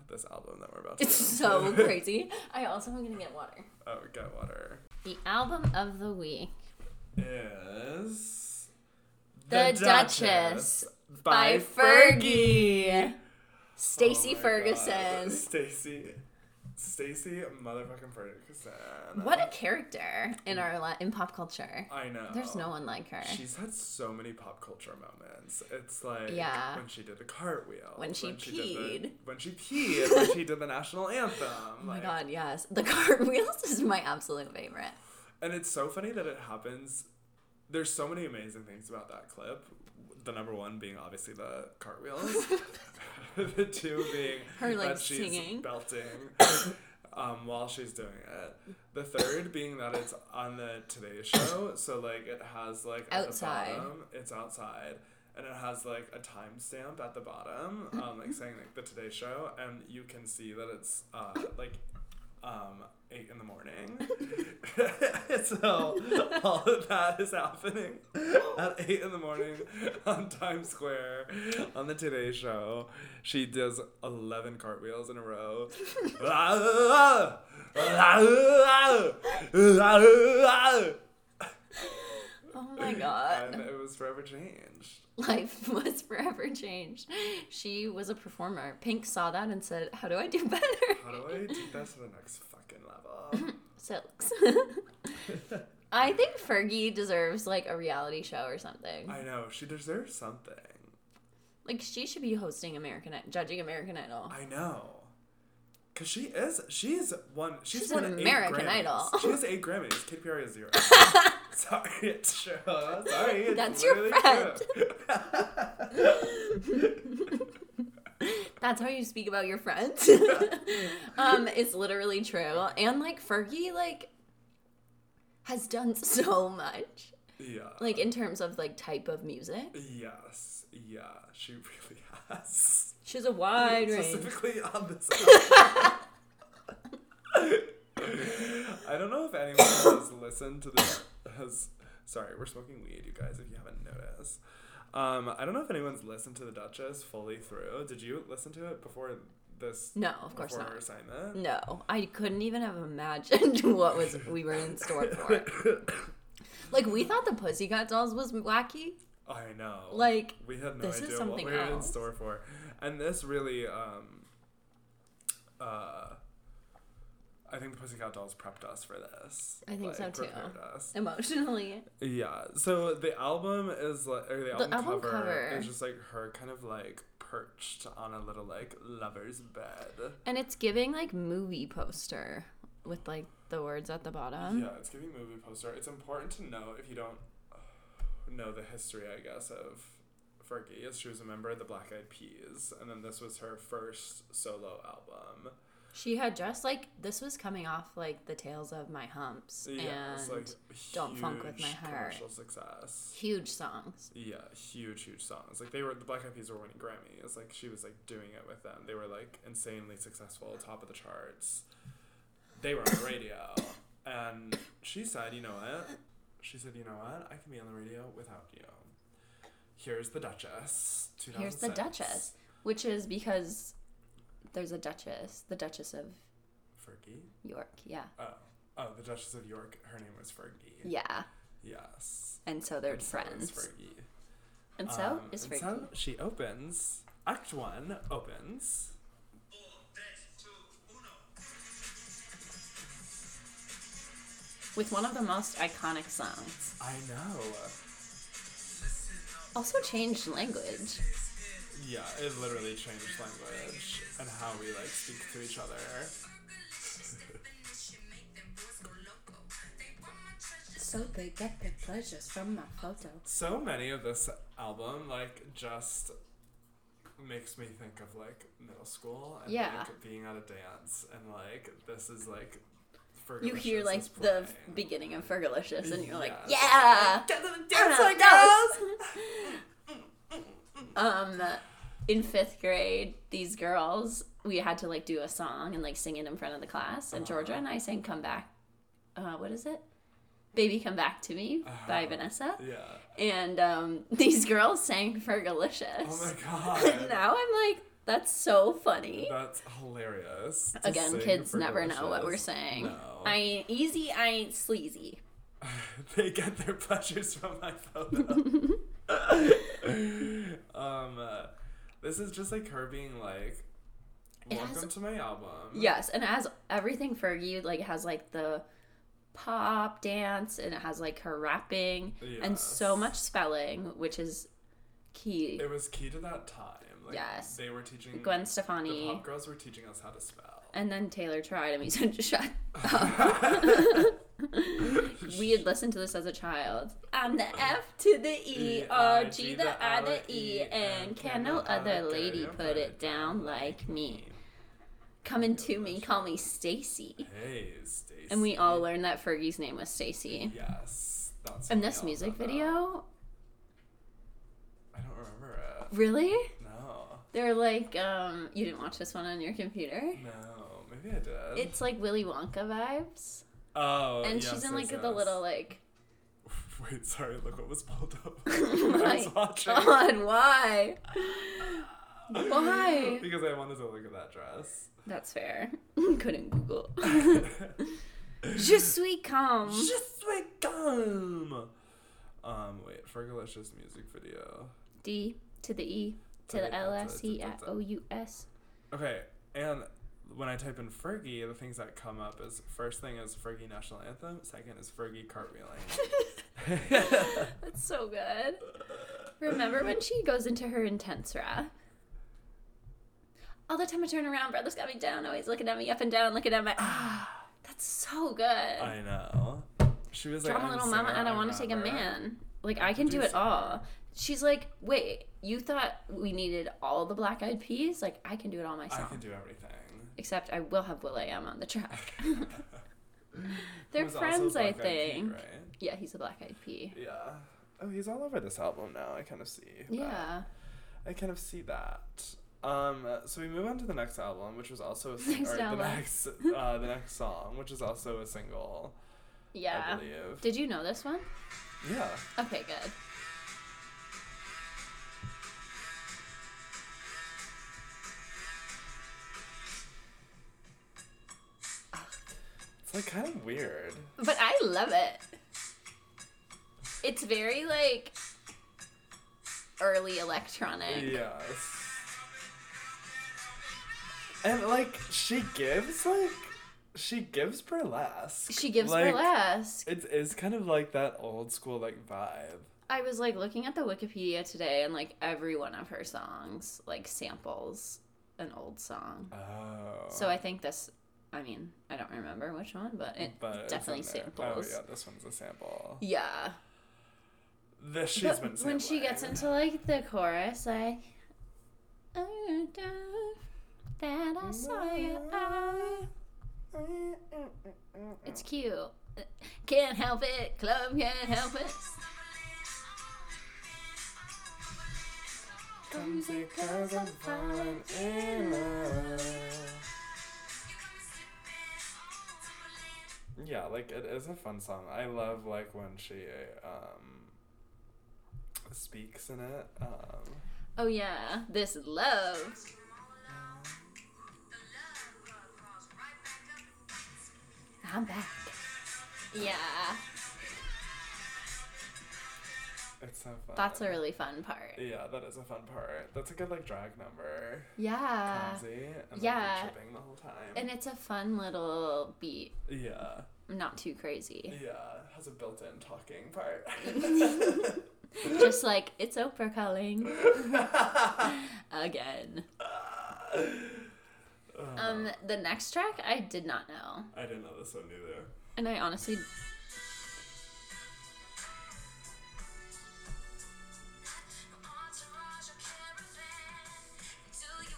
Speaker 1: This album that we're about to.
Speaker 2: It's so crazy. I also am gonna get water.
Speaker 1: Oh, get water.
Speaker 2: The album of the week
Speaker 1: Is
Speaker 2: The Dutchess by Fergie. Stacy
Speaker 1: Oh
Speaker 2: Ferguson.
Speaker 1: Stacy. Stacy motherfucking Ferguson.
Speaker 2: What a character in our li- in pop culture.
Speaker 1: I know.
Speaker 2: There's no one like her.
Speaker 1: She's had so many pop culture moments. It's like
Speaker 2: Yeah.
Speaker 1: when she did the cartwheel.
Speaker 2: When she
Speaker 1: did the-
Speaker 2: peed.
Speaker 1: when she peed. when she did the national anthem.
Speaker 2: Oh my god, yes. The cartwheels is my absolute favorite.
Speaker 1: And it's so funny that it happens. There's so many amazing things about that clip. The number one being obviously the cartwheels. the two being
Speaker 2: Her, like,
Speaker 1: that she's
Speaker 2: singing.
Speaker 1: belting um, while she's doing it. The third being that it's on the Today Show, so like it has like at
Speaker 2: Outside.
Speaker 1: the bottom, it's outside. And it has like a timestamp at the bottom, um, like saying like the Today Show, and you can see that it's uh, like um, eight in the morning. so all of that is happening at eight in the morning on Times Square on the Today Show. She does eleven cartwheels in a row.
Speaker 2: Oh my god.
Speaker 1: and it was forever changed.
Speaker 2: Life was forever changed. She was a performer. Pink saw that and said, How do I do better?
Speaker 1: How do I take that to the next fucking level?
Speaker 2: Silks. I think Fergie deserves like a reality show or something.
Speaker 1: I know she deserves something.
Speaker 2: Like she should be hosting American I- judging American Idol.
Speaker 1: I know. Cause she is, she's one, She's,
Speaker 2: She's
Speaker 1: won
Speaker 2: an American. Idol.
Speaker 1: She has eight Grammys. Katy Perry has zero. Sorry, it's true. Sorry, it's
Speaker 2: That's your friend. That's how you speak about your friends. um, it's literally true. And like Fergie like has done so much.
Speaker 1: Yeah.
Speaker 2: Like in terms of like type of music.
Speaker 1: Yes. Yeah. She really has.
Speaker 2: She has a wide range.
Speaker 1: Specifically on this. I don't know if anyone has listened to this. Has sorry, we're smoking weed, you guys. If you haven't noticed, um, I don't know if anyone's listened to the Dutchess fully through. Did you listen to it before this?
Speaker 2: No, of course not.
Speaker 1: assignment.
Speaker 2: No, I couldn't even have imagined what was we were in store for. Like we thought the Pussycat Dolls was wacky.
Speaker 1: I know.
Speaker 2: Like
Speaker 1: we had no
Speaker 2: this is
Speaker 1: idea what we were in store for, and this really, um, uh, I think the Pussycat Dolls prepped us for this.
Speaker 2: I think so, too.
Speaker 1: Us.
Speaker 2: emotionally.
Speaker 1: Yeah. So the album is like, or the album,
Speaker 2: album
Speaker 1: cover,
Speaker 2: cover.
Speaker 1: is just like her kind of like perched on a little like lover's bed.
Speaker 2: And it's giving like movie poster with like the words at the bottom.
Speaker 1: yeah, it's giving movie poster. It's important to know if you don't know the history, I guess, of Fergie is she was a member of the Black Eyed Peas, and then this was her first solo album.
Speaker 2: She had just like this was coming off like the tales of my humps
Speaker 1: Yeah,
Speaker 2: and
Speaker 1: like
Speaker 2: Don't Funk with My Heart.
Speaker 1: Commercial success.
Speaker 2: huge songs.
Speaker 1: Yeah, huge, huge songs. Like they were the Black Eyed Peas were winning Grammys. Like she was like doing it with them. They were like insanely successful, top of the charts. They were on the radio, and she said, "You know what?" She said, "You know what? I can be on the radio without you." Here's the Dutchess.
Speaker 2: Here's the Dutchess, which is because there's a Duchess, the Duchess of
Speaker 1: Fergie.
Speaker 2: York. Yeah,
Speaker 1: Oh, oh, the Duchess of York. Her name was Fergie.
Speaker 2: yeah,
Speaker 1: Yes.
Speaker 2: and so they're
Speaker 1: And so
Speaker 2: friends.
Speaker 1: Fergie.
Speaker 2: And so
Speaker 1: Um,
Speaker 2: is
Speaker 1: and
Speaker 2: Fergie.
Speaker 1: so she opens. Act one opens.
Speaker 2: with one of the most iconic songs.
Speaker 1: I know.
Speaker 2: Also changed language.
Speaker 1: Yeah, it literally changed language and how we like speak to each other.
Speaker 2: So they get their pleasures from my photo.
Speaker 1: So many of this album like just makes me think of like middle school and
Speaker 2: Yeah.
Speaker 1: like being at a dance and like this is like
Speaker 2: You hear like the beginning of Fergalicious, and you're like, yeah.
Speaker 1: The
Speaker 2: Dance like um, in fifth grade, these girls, we had to like do a song and like sing it in front of the class. And Georgia and I sang "Come Back." Uh, what is it? "Baby Come Back to Me" by
Speaker 1: Uh-huh.
Speaker 2: Vanessa.
Speaker 1: Yeah.
Speaker 2: And um, these girls sang "Fergalicious."
Speaker 1: Oh my god.
Speaker 2: now I'm like, that's so funny.
Speaker 1: That's hilarious.
Speaker 2: Again, kids never know what we're saying.
Speaker 1: No.
Speaker 2: I ain't easy, I ain't sleazy.
Speaker 1: they get their pleasures from my photo. um, uh, this is just like her being like, "Welcome
Speaker 2: has-
Speaker 1: to my album."
Speaker 2: Yes, and it has everything Fergie like has like the pop dance and it has like her rapping and so much spelling, which is key.
Speaker 1: It was key to that time. Like,
Speaker 2: Yes.
Speaker 1: They were teaching.
Speaker 2: Gwen
Speaker 1: The
Speaker 2: Stefani
Speaker 1: pop girls were teaching us how to spell.
Speaker 2: and then Taylor tried and we said shut up. we had listened to this as a child. I'm the uh, F to the E, R G the I the E, and can no other lady put it down like me. Coming to me, call me Stacy.
Speaker 1: Hey, Stacy.
Speaker 2: And we all learned that Fergie's name was Stacy.
Speaker 1: Yes, that's.
Speaker 2: And this music video,
Speaker 1: I don't remember it.
Speaker 2: really? They're like, um, you didn't watch this one on your computer?
Speaker 1: no, maybe I did.
Speaker 2: It's like Willy Wonka vibes.
Speaker 1: oh,
Speaker 2: And
Speaker 1: yes,
Speaker 2: she's in like
Speaker 1: yes,
Speaker 2: the
Speaker 1: yes.
Speaker 2: little like
Speaker 1: Wait, sorry. Look what was pulled up. I
Speaker 2: my
Speaker 1: was watching
Speaker 2: God, why? Why?
Speaker 1: because I wanted to look at that dress.
Speaker 2: That's fair. Couldn't Google. Je suis calm.
Speaker 1: Je suis calme. Um, wait, Fergalicious music video.
Speaker 2: D to the E to the L S
Speaker 1: to-
Speaker 2: at O U S.
Speaker 1: Okay, and when I type in Fergie, the things that come up is first thing is Fergie national anthem, second is Fergie cartwheeling.
Speaker 2: That's so good. Remember when she goes into her intense wrath? All the time I turn around, brother's got me down, always looking at me up and down, looking at my. Ah, that's so good.
Speaker 1: I know. She was like,
Speaker 2: Drama
Speaker 1: "I'm
Speaker 2: little mama, and I want to take a
Speaker 1: rapper."
Speaker 2: man. Like I can do it all. She's like, wait, you thought we needed all the black eyed peas? Like I can do it all myself.
Speaker 1: I
Speaker 2: myself.
Speaker 1: can do everything.
Speaker 2: Except I will have will.i.am on the track. They're
Speaker 1: also
Speaker 2: friends, I
Speaker 1: Black Eyed Pea,
Speaker 2: think.
Speaker 1: right?
Speaker 2: Yeah, he's a black eyed pea.
Speaker 1: Yeah. Oh, he's all over this album now. I kind of see. that.
Speaker 2: Yeah.
Speaker 1: I kind of see that. Um, so we move on to the next album, which was also a sing-
Speaker 2: Next
Speaker 1: or the
Speaker 2: album.
Speaker 1: next uh, the next song, which is also a single. I
Speaker 2: Yeah.
Speaker 1: believe.
Speaker 2: Did you know this one?
Speaker 1: Yeah.
Speaker 2: Okay, good.
Speaker 1: It's like kind of weird.
Speaker 2: But I love it. It's very like early electronic.
Speaker 1: Yes. And like she gives like she gives burlesque.
Speaker 2: She gives
Speaker 1: like,
Speaker 2: burlesque.
Speaker 1: It is kind of like that old school like vibe.
Speaker 2: I was like looking at the Wikipedia today, and like every one of her songs like samples an old song.
Speaker 1: Oh.
Speaker 2: So I think this. I mean, I don't remember which one, but it
Speaker 1: but
Speaker 2: definitely
Speaker 1: in oh,
Speaker 2: samples.
Speaker 1: Oh yeah, this one's a sample.
Speaker 2: yeah.
Speaker 1: This she's
Speaker 2: But
Speaker 1: been
Speaker 2: when she gets into like the chorus, like "Oh, that I saw your eye. It's cute. Can't help it, club can't help it.
Speaker 1: Comes because I'm falling in love. Yeah, like it is a fun song. I love like when she um speaks in it. Um
Speaker 2: Oh yeah, this love. I'm back. Yeah,
Speaker 1: it's so fun.
Speaker 2: that's a really fun part.
Speaker 1: Yeah, that is a fun part. That's a good like drag number.
Speaker 2: Yeah.
Speaker 1: Clumsy and
Speaker 2: yeah.
Speaker 1: like tripping the whole time.
Speaker 2: And it's a fun little beat,
Speaker 1: yeah.
Speaker 2: not too crazy.
Speaker 1: Yeah. Has a built in talking part.
Speaker 2: Just like it's Oprah calling again. Um, the next track I did not know,
Speaker 1: I didn't know this one either.
Speaker 2: and I honestly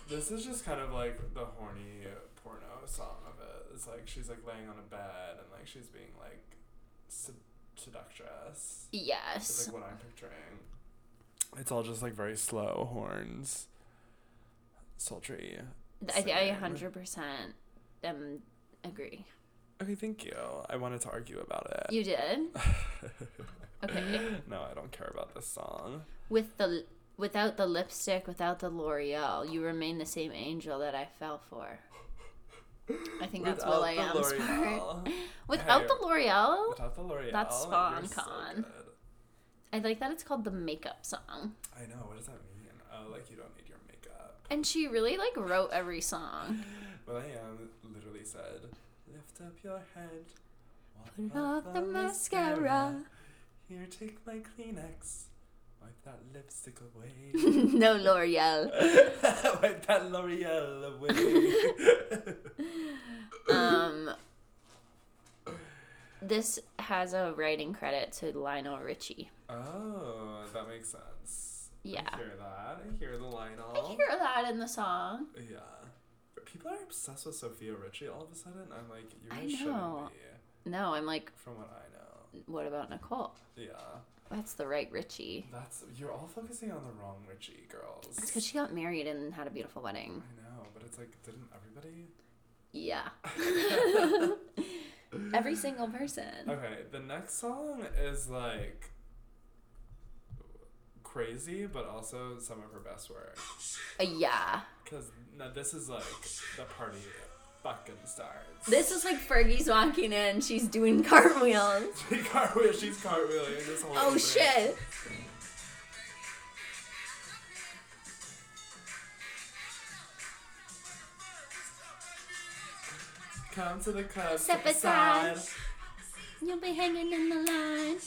Speaker 1: This is just kind of like the horny porno song of it. It's like she's like laying on a bed and like she's being like sed- seductress.
Speaker 2: Yes.
Speaker 1: It's like what I'm picturing. It's all just like very slow horns, sultry.
Speaker 2: I, I hundred percent um agree.
Speaker 1: Okay, thank you. I wanted to argue about it.
Speaker 2: You did okay
Speaker 1: no, I don't care about this song.
Speaker 2: with the without the lipstick, without the L'Oreal, you remain the same angel that I fell for. I think that's will.i.am's part. Without
Speaker 1: Hey,
Speaker 2: the L'Oreal,
Speaker 1: Without the L'Oreal.
Speaker 2: That's sponcon.
Speaker 1: good.
Speaker 2: I like that it's called the makeup song.
Speaker 1: I know. What does that mean? Oh, like you don't need.
Speaker 2: And she really like wrote every song.
Speaker 1: Well, I am literally said, lift up your head.
Speaker 2: Put off the mascara.
Speaker 1: Here, take my Kleenex. Wipe that lipstick away.
Speaker 2: no L'Oreal.
Speaker 1: Wipe that L'Oreal away.
Speaker 2: Um This has a writing credit to Lionel Richie.
Speaker 1: oh, that makes sense.
Speaker 2: Yeah.
Speaker 1: I hear that. I hear the line all.
Speaker 2: I
Speaker 1: Lionel.
Speaker 2: hear that in the song.
Speaker 1: Yeah. People are obsessed with Sofia Richie all of a sudden. I'm like, you
Speaker 2: I
Speaker 1: shouldn't be,
Speaker 2: No, I'm like,
Speaker 1: from what I know.
Speaker 2: what about Nicole?
Speaker 1: Yeah.
Speaker 2: That's the right Richie.
Speaker 1: That's you're all focusing on the wrong Richie girls.
Speaker 2: It's because she got married and had a beautiful wedding.
Speaker 1: I know, but it's like, didn't everybody?
Speaker 2: Yeah. Every single person.
Speaker 1: Okay, the next song is like crazy, but also some of her best work.
Speaker 2: Uh, yeah.
Speaker 1: Cause now this is like the party fucking starts.
Speaker 2: This is like Fergie's walking in, she's doing cartwheels.
Speaker 1: She cartwheel, she's cartwheeling this whole.
Speaker 2: Oh
Speaker 1: opening.
Speaker 2: shit.
Speaker 1: Come to the club,
Speaker 2: Step
Speaker 1: step aside.
Speaker 2: aside. You'll be hanging in the line.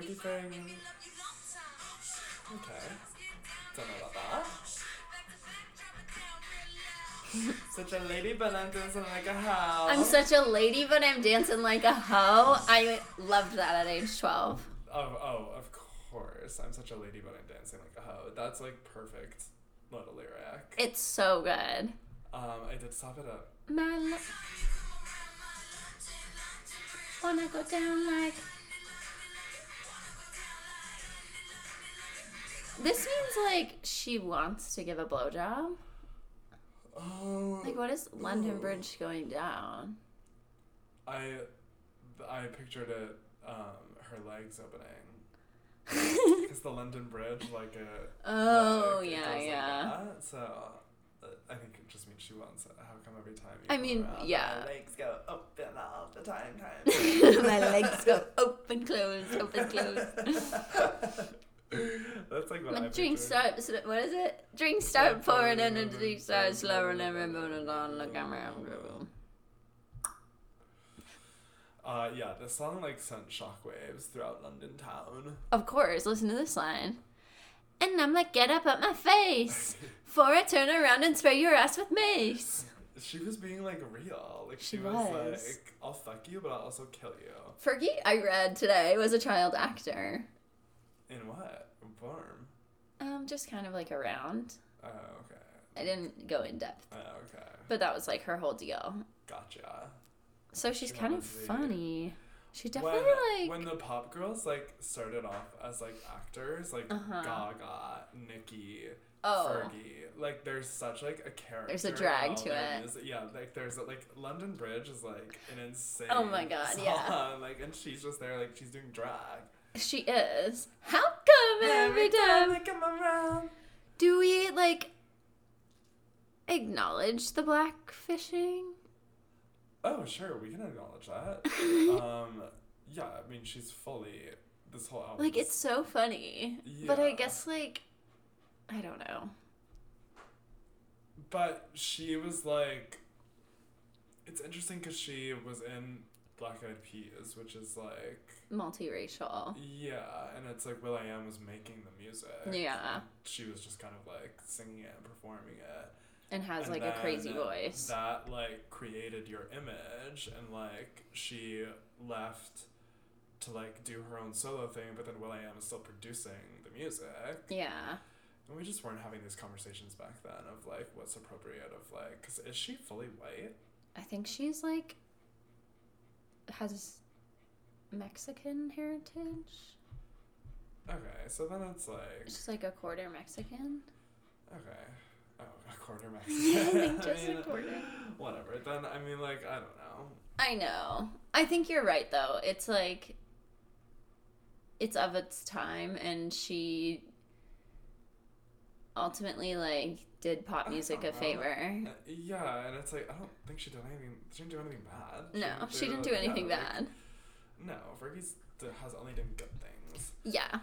Speaker 1: Funky thing. Okay. Don't know about that. Such a lady, but I'm dancing like a hoe.
Speaker 2: I'm such a lady, but I'm dancing like a hoe. I loved that at age 12.
Speaker 1: Oh, oh, of course. I'm such a lady, but I'm dancing like a hoe. That's like perfect little lyric.
Speaker 2: It's so good.
Speaker 1: Um, I did stop it up.
Speaker 2: My lo- wanna go down like. This means like she wants to give a blowjob.
Speaker 1: Oh.
Speaker 2: Like, what is London Bridge going down?
Speaker 1: I, I pictured it, um, her legs opening. Because the London Bridge, like a.
Speaker 2: Oh,
Speaker 1: like,
Speaker 2: yeah,
Speaker 1: goes like
Speaker 2: yeah.
Speaker 1: So, uh, I think it just means she wants it. How come every time you
Speaker 2: I mean,
Speaker 1: around,
Speaker 2: yeah.
Speaker 1: My legs go open all the time, time.
Speaker 2: My legs go open, close, open, close.
Speaker 1: That's like what I
Speaker 2: drink start. What is it? Drink start pouring and the drink start slower, never moving on. Look at me.
Speaker 1: Uh, yeah, this song like sent shockwaves throughout London town.
Speaker 2: Of course, listen to this line. And I'm like, get up at my face, for I turn around and spray your ass with mace.
Speaker 1: She was being like real. Like she,
Speaker 2: She
Speaker 1: was.
Speaker 2: was.
Speaker 1: like, I'll fuck you, but I'll also kill you.
Speaker 2: Fergie, I read today, was a child actor.
Speaker 1: In what form?
Speaker 2: Um, just kind of like around.
Speaker 1: Oh, okay.
Speaker 2: I didn't go in depth,
Speaker 1: Oh, okay.
Speaker 2: but that was like her whole deal.
Speaker 1: Gotcha.
Speaker 2: So she's
Speaker 1: She
Speaker 2: kind of funny. She definitely
Speaker 1: when,
Speaker 2: like
Speaker 1: when the pop girls like started off as like actors, like
Speaker 2: Uh-huh.
Speaker 1: Gaga, Nicki,
Speaker 2: oh
Speaker 1: Fergie, like there's such like a character.
Speaker 2: There's a drag to it.
Speaker 1: music. Yeah, like there's a, like London Bridge is like an insane.
Speaker 2: Oh my God,
Speaker 1: song.
Speaker 2: yeah.
Speaker 1: Like and she's just there like she's doing drag.
Speaker 2: She is. How come every time
Speaker 1: I come around.
Speaker 2: do we like acknowledge the black fishing?
Speaker 1: Oh sure, we can acknowledge that. um, yeah, I mean she's fully this whole album.
Speaker 2: Like it's so funny, but I guess like I don't know.
Speaker 1: But she was like, it's interesting because she was in Black Eyed Peas, which is like,
Speaker 2: Multiracial.
Speaker 1: yeah, and it's like will.i.am was making the music.
Speaker 2: Yeah,
Speaker 1: She was just kind of like singing it and performing it.
Speaker 2: and has
Speaker 1: And
Speaker 2: like a crazy voice.
Speaker 1: That like created your image, and like she left to like do her own solo thing, but then will.i.am is still producing the music.
Speaker 2: yeah.
Speaker 1: And we just weren't having these conversations back then of like what's appropriate of like, cause is she fully white?
Speaker 2: I think she's like has Mexican heritage.
Speaker 1: Okay, so then it's like
Speaker 2: She's like a quarter Mexican.
Speaker 1: okay, oh a quarter
Speaker 2: I
Speaker 1: Mexican.
Speaker 2: think
Speaker 1: I
Speaker 2: just
Speaker 1: mean,
Speaker 2: a quarter.
Speaker 1: whatever. Then I mean like I don't know.
Speaker 2: I know. I think you're right though. It's like it's of its time and she ultimately like did pop music a favor.
Speaker 1: Uh, yeah, and it's like I don't think she did anything. She didn't do anything bad.
Speaker 2: No, she didn't do anything
Speaker 1: yeah, like,
Speaker 2: bad.
Speaker 1: no, Fergie's has only done good things.
Speaker 2: Yeah.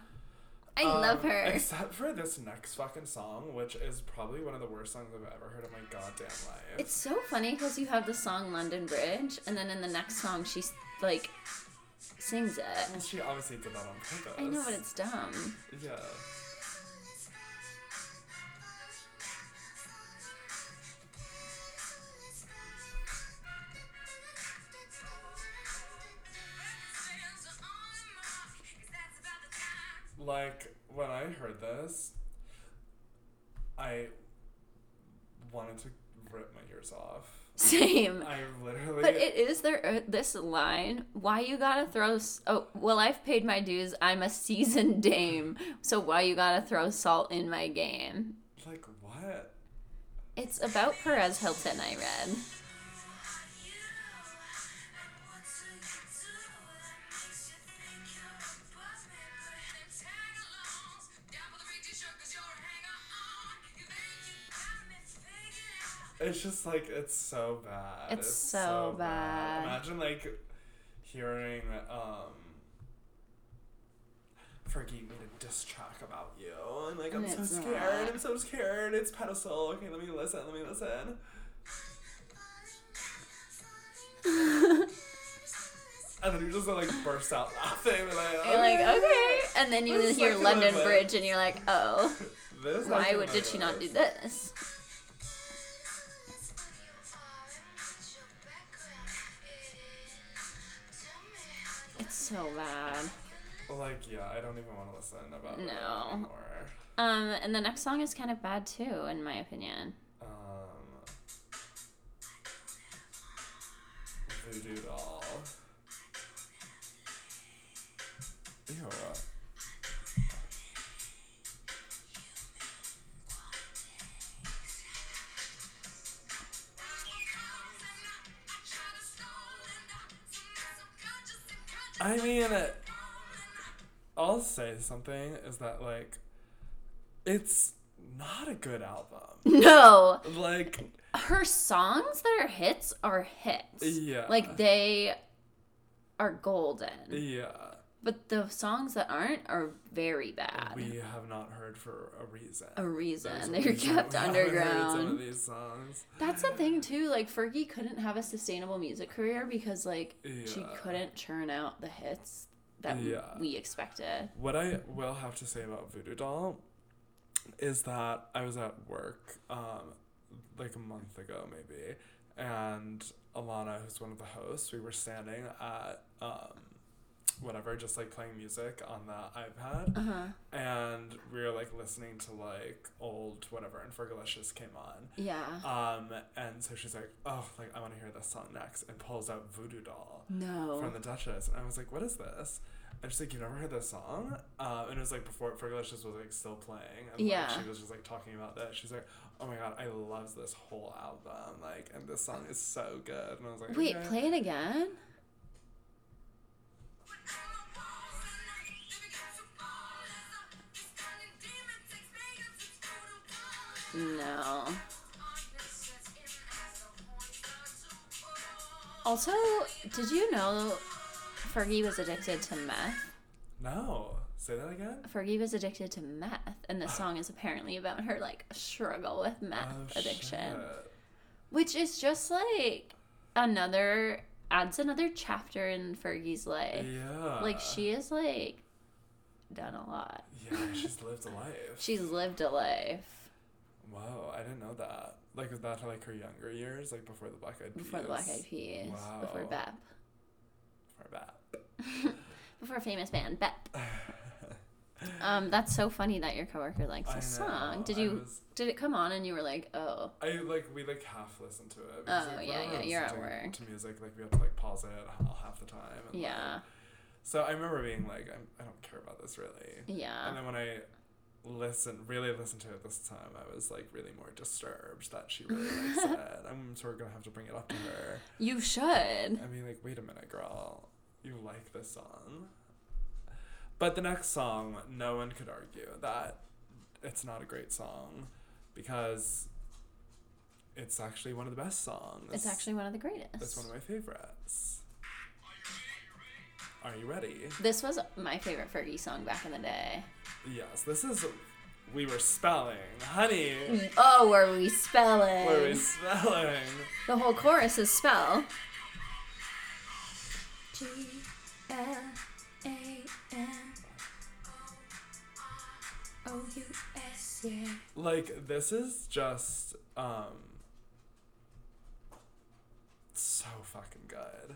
Speaker 2: I love
Speaker 1: Um,
Speaker 2: her.
Speaker 1: Except for this next fucking song, which is probably one of the worst songs I've ever heard in my goddamn life.
Speaker 2: It's so funny because you have the song London Bridge and then in the next song she's like sings
Speaker 1: Well,
Speaker 2: it.
Speaker 1: she obviously did that on purpose.
Speaker 2: I know, but it's dumb.
Speaker 1: Yeah. Like when I heard this, I wanted to rip my ears off.
Speaker 2: Same.
Speaker 1: I literally.
Speaker 2: But it is there uh, this line. Why you gotta throw? s- Oh, well, I've paid my dues. I'm a seasoned dame. So why you gotta throw salt in my game?
Speaker 1: like what?
Speaker 2: It's about Perez Hilton. I read.
Speaker 1: It's just like it's so bad.
Speaker 2: It's so bad.
Speaker 1: Imagine like hearing um Fergie made a diss track about you and like I'm so scared.
Speaker 2: not.
Speaker 1: I'm so scared. It's pedestal. Okay, let me listen. Let me listen. And then you just like burst out laughing. And like,
Speaker 2: You're like
Speaker 1: "Okay."
Speaker 2: okay, and then you
Speaker 1: This
Speaker 2: hear London Bridge, and you're like, oh,
Speaker 1: This
Speaker 2: why would did she not do this? So bad.
Speaker 1: Like yeah, I don't even want to listen about
Speaker 2: No.
Speaker 1: anymore.
Speaker 2: Um, and the next song is kind of bad too, in my opinion.
Speaker 1: Um, voodoo doll. Ew. I mean, I'll say something is that like, it's not a good album.
Speaker 2: No,
Speaker 1: Like,
Speaker 2: her songs that are hits are hits.
Speaker 1: yeah.
Speaker 2: Like they are golden.
Speaker 1: yeah.
Speaker 2: But the songs that aren't are very bad.
Speaker 1: We have not heard for a reason.
Speaker 2: a reason.
Speaker 1: A
Speaker 2: They're
Speaker 1: reason
Speaker 2: kept
Speaker 1: heard some of
Speaker 2: underground.
Speaker 1: these songs.
Speaker 2: That's the thing too. Like Fergie couldn't have a sustainable music career because like she couldn't churn out the hits that
Speaker 1: Yeah.
Speaker 2: we expected.
Speaker 1: What I will have to say about Voodoo Doll is that I was at work um, like a month ago maybe, and Alana, who's one of the hosts, we were standing at um, whatever, just like playing music on the iPad,
Speaker 2: Uh huh.
Speaker 1: and we were like listening to like old whatever, and Fergalicious came on.
Speaker 2: Yeah.
Speaker 1: Um, and so she's like, "Oh, like I want to hear this song next," and pulls out Voodoo Doll
Speaker 2: no.
Speaker 1: from the Dutchess, and I was like, "What is this?" And she's like, "You never heard this song?" Um, and it was like before Fergalicious was like still playing, and
Speaker 2: Yeah.
Speaker 1: like, she was just like talking about that. She's like, "Oh my god, I love this whole album, like, and this song is so good." And I was like,
Speaker 2: Wait,
Speaker 1: "Okay."
Speaker 2: play it again. No. Also, did you know Fergie was addicted to meth?
Speaker 1: No, say that again.
Speaker 2: Fergie was addicted to meth, and this song is apparently about her like struggle with meth
Speaker 1: Oh,
Speaker 2: addiction,
Speaker 1: shit.
Speaker 2: which is just like another adds another chapter in Fergie's life.
Speaker 1: Yeah.
Speaker 2: Like she is like done a lot.
Speaker 1: Yeah, she's lived a life.
Speaker 2: She's lived a life
Speaker 1: Wow, I didn't know that. Like, is that like her younger years, like before the Black Eyed Peas?
Speaker 2: before the Black Eyed Peas, before
Speaker 1: Wow.
Speaker 2: BEP,
Speaker 1: Before that.
Speaker 2: before famous band BEP. Um, that's so funny that your coworker likes this song. Did you?
Speaker 1: was-
Speaker 2: Did it come on and you were like, oh,
Speaker 1: I like we like half listen to it.
Speaker 2: Oh,
Speaker 1: like,
Speaker 2: yeah, yeah, you're at work.
Speaker 1: To music, like we have to like pause it half the time. And, like-
Speaker 2: yeah,
Speaker 1: so I remember being like, I'm, I don't care about this really.
Speaker 2: yeah.
Speaker 1: And then when I listen, really listen to it this time, I was like really more disturbed that she really likes it. I'm sort of gonna have to bring it up to her
Speaker 2: You should.
Speaker 1: i mean like, wait a minute, girl, you like this song. But the next song, no one could argue that it's not a great song because it's actually one of the best songs.
Speaker 2: It's actually one of the greatest.
Speaker 1: It's one of my favorites. Are you ready?
Speaker 2: This was my favorite Fergie song back in the day.
Speaker 1: Yes, this is. We were spelling. Honey,
Speaker 2: Oh, were we spelling?
Speaker 1: were we spelling?
Speaker 2: The whole chorus is spell. G L A N O U S, yeah.
Speaker 1: Like, this is just. um So fucking good.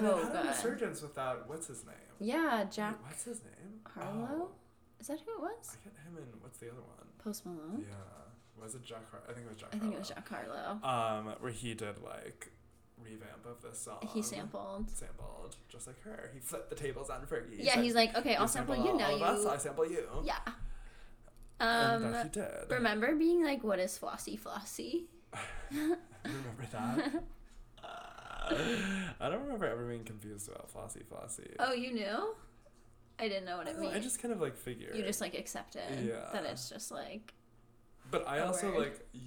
Speaker 2: So
Speaker 1: and had a
Speaker 2: good.
Speaker 1: resurgence with that. What's his name?
Speaker 2: Yeah, Jack
Speaker 1: Wait, what's his name?
Speaker 2: Harlow?
Speaker 1: Oh,
Speaker 2: Is that who it was?
Speaker 1: I get him and what's the other one?
Speaker 2: Post Malone?
Speaker 1: Yeah. Was it Jack Har- I think it was Jack
Speaker 2: I think it was Jack Harlow.
Speaker 1: Um, where he did like revamp of this song.
Speaker 2: He sampled.
Speaker 1: Sampled, just like her. He flipped the tables on Fergie.
Speaker 2: Yeah, he's like, okay, I'll sample you now.
Speaker 1: of us,
Speaker 2: You.
Speaker 1: I sample you.
Speaker 2: Yeah.
Speaker 1: And
Speaker 2: Um,
Speaker 1: that he did.
Speaker 2: remember being like, what is flossy flossy?
Speaker 1: Remember that? I don't remember ever being confused about flossy flossy.
Speaker 2: Oh, you knew? I didn't know what it meant.
Speaker 1: I just kind of like figured.
Speaker 2: You just like accepted
Speaker 1: Yeah.
Speaker 2: that it's just like
Speaker 1: But I also
Speaker 2: word.
Speaker 1: like. Y-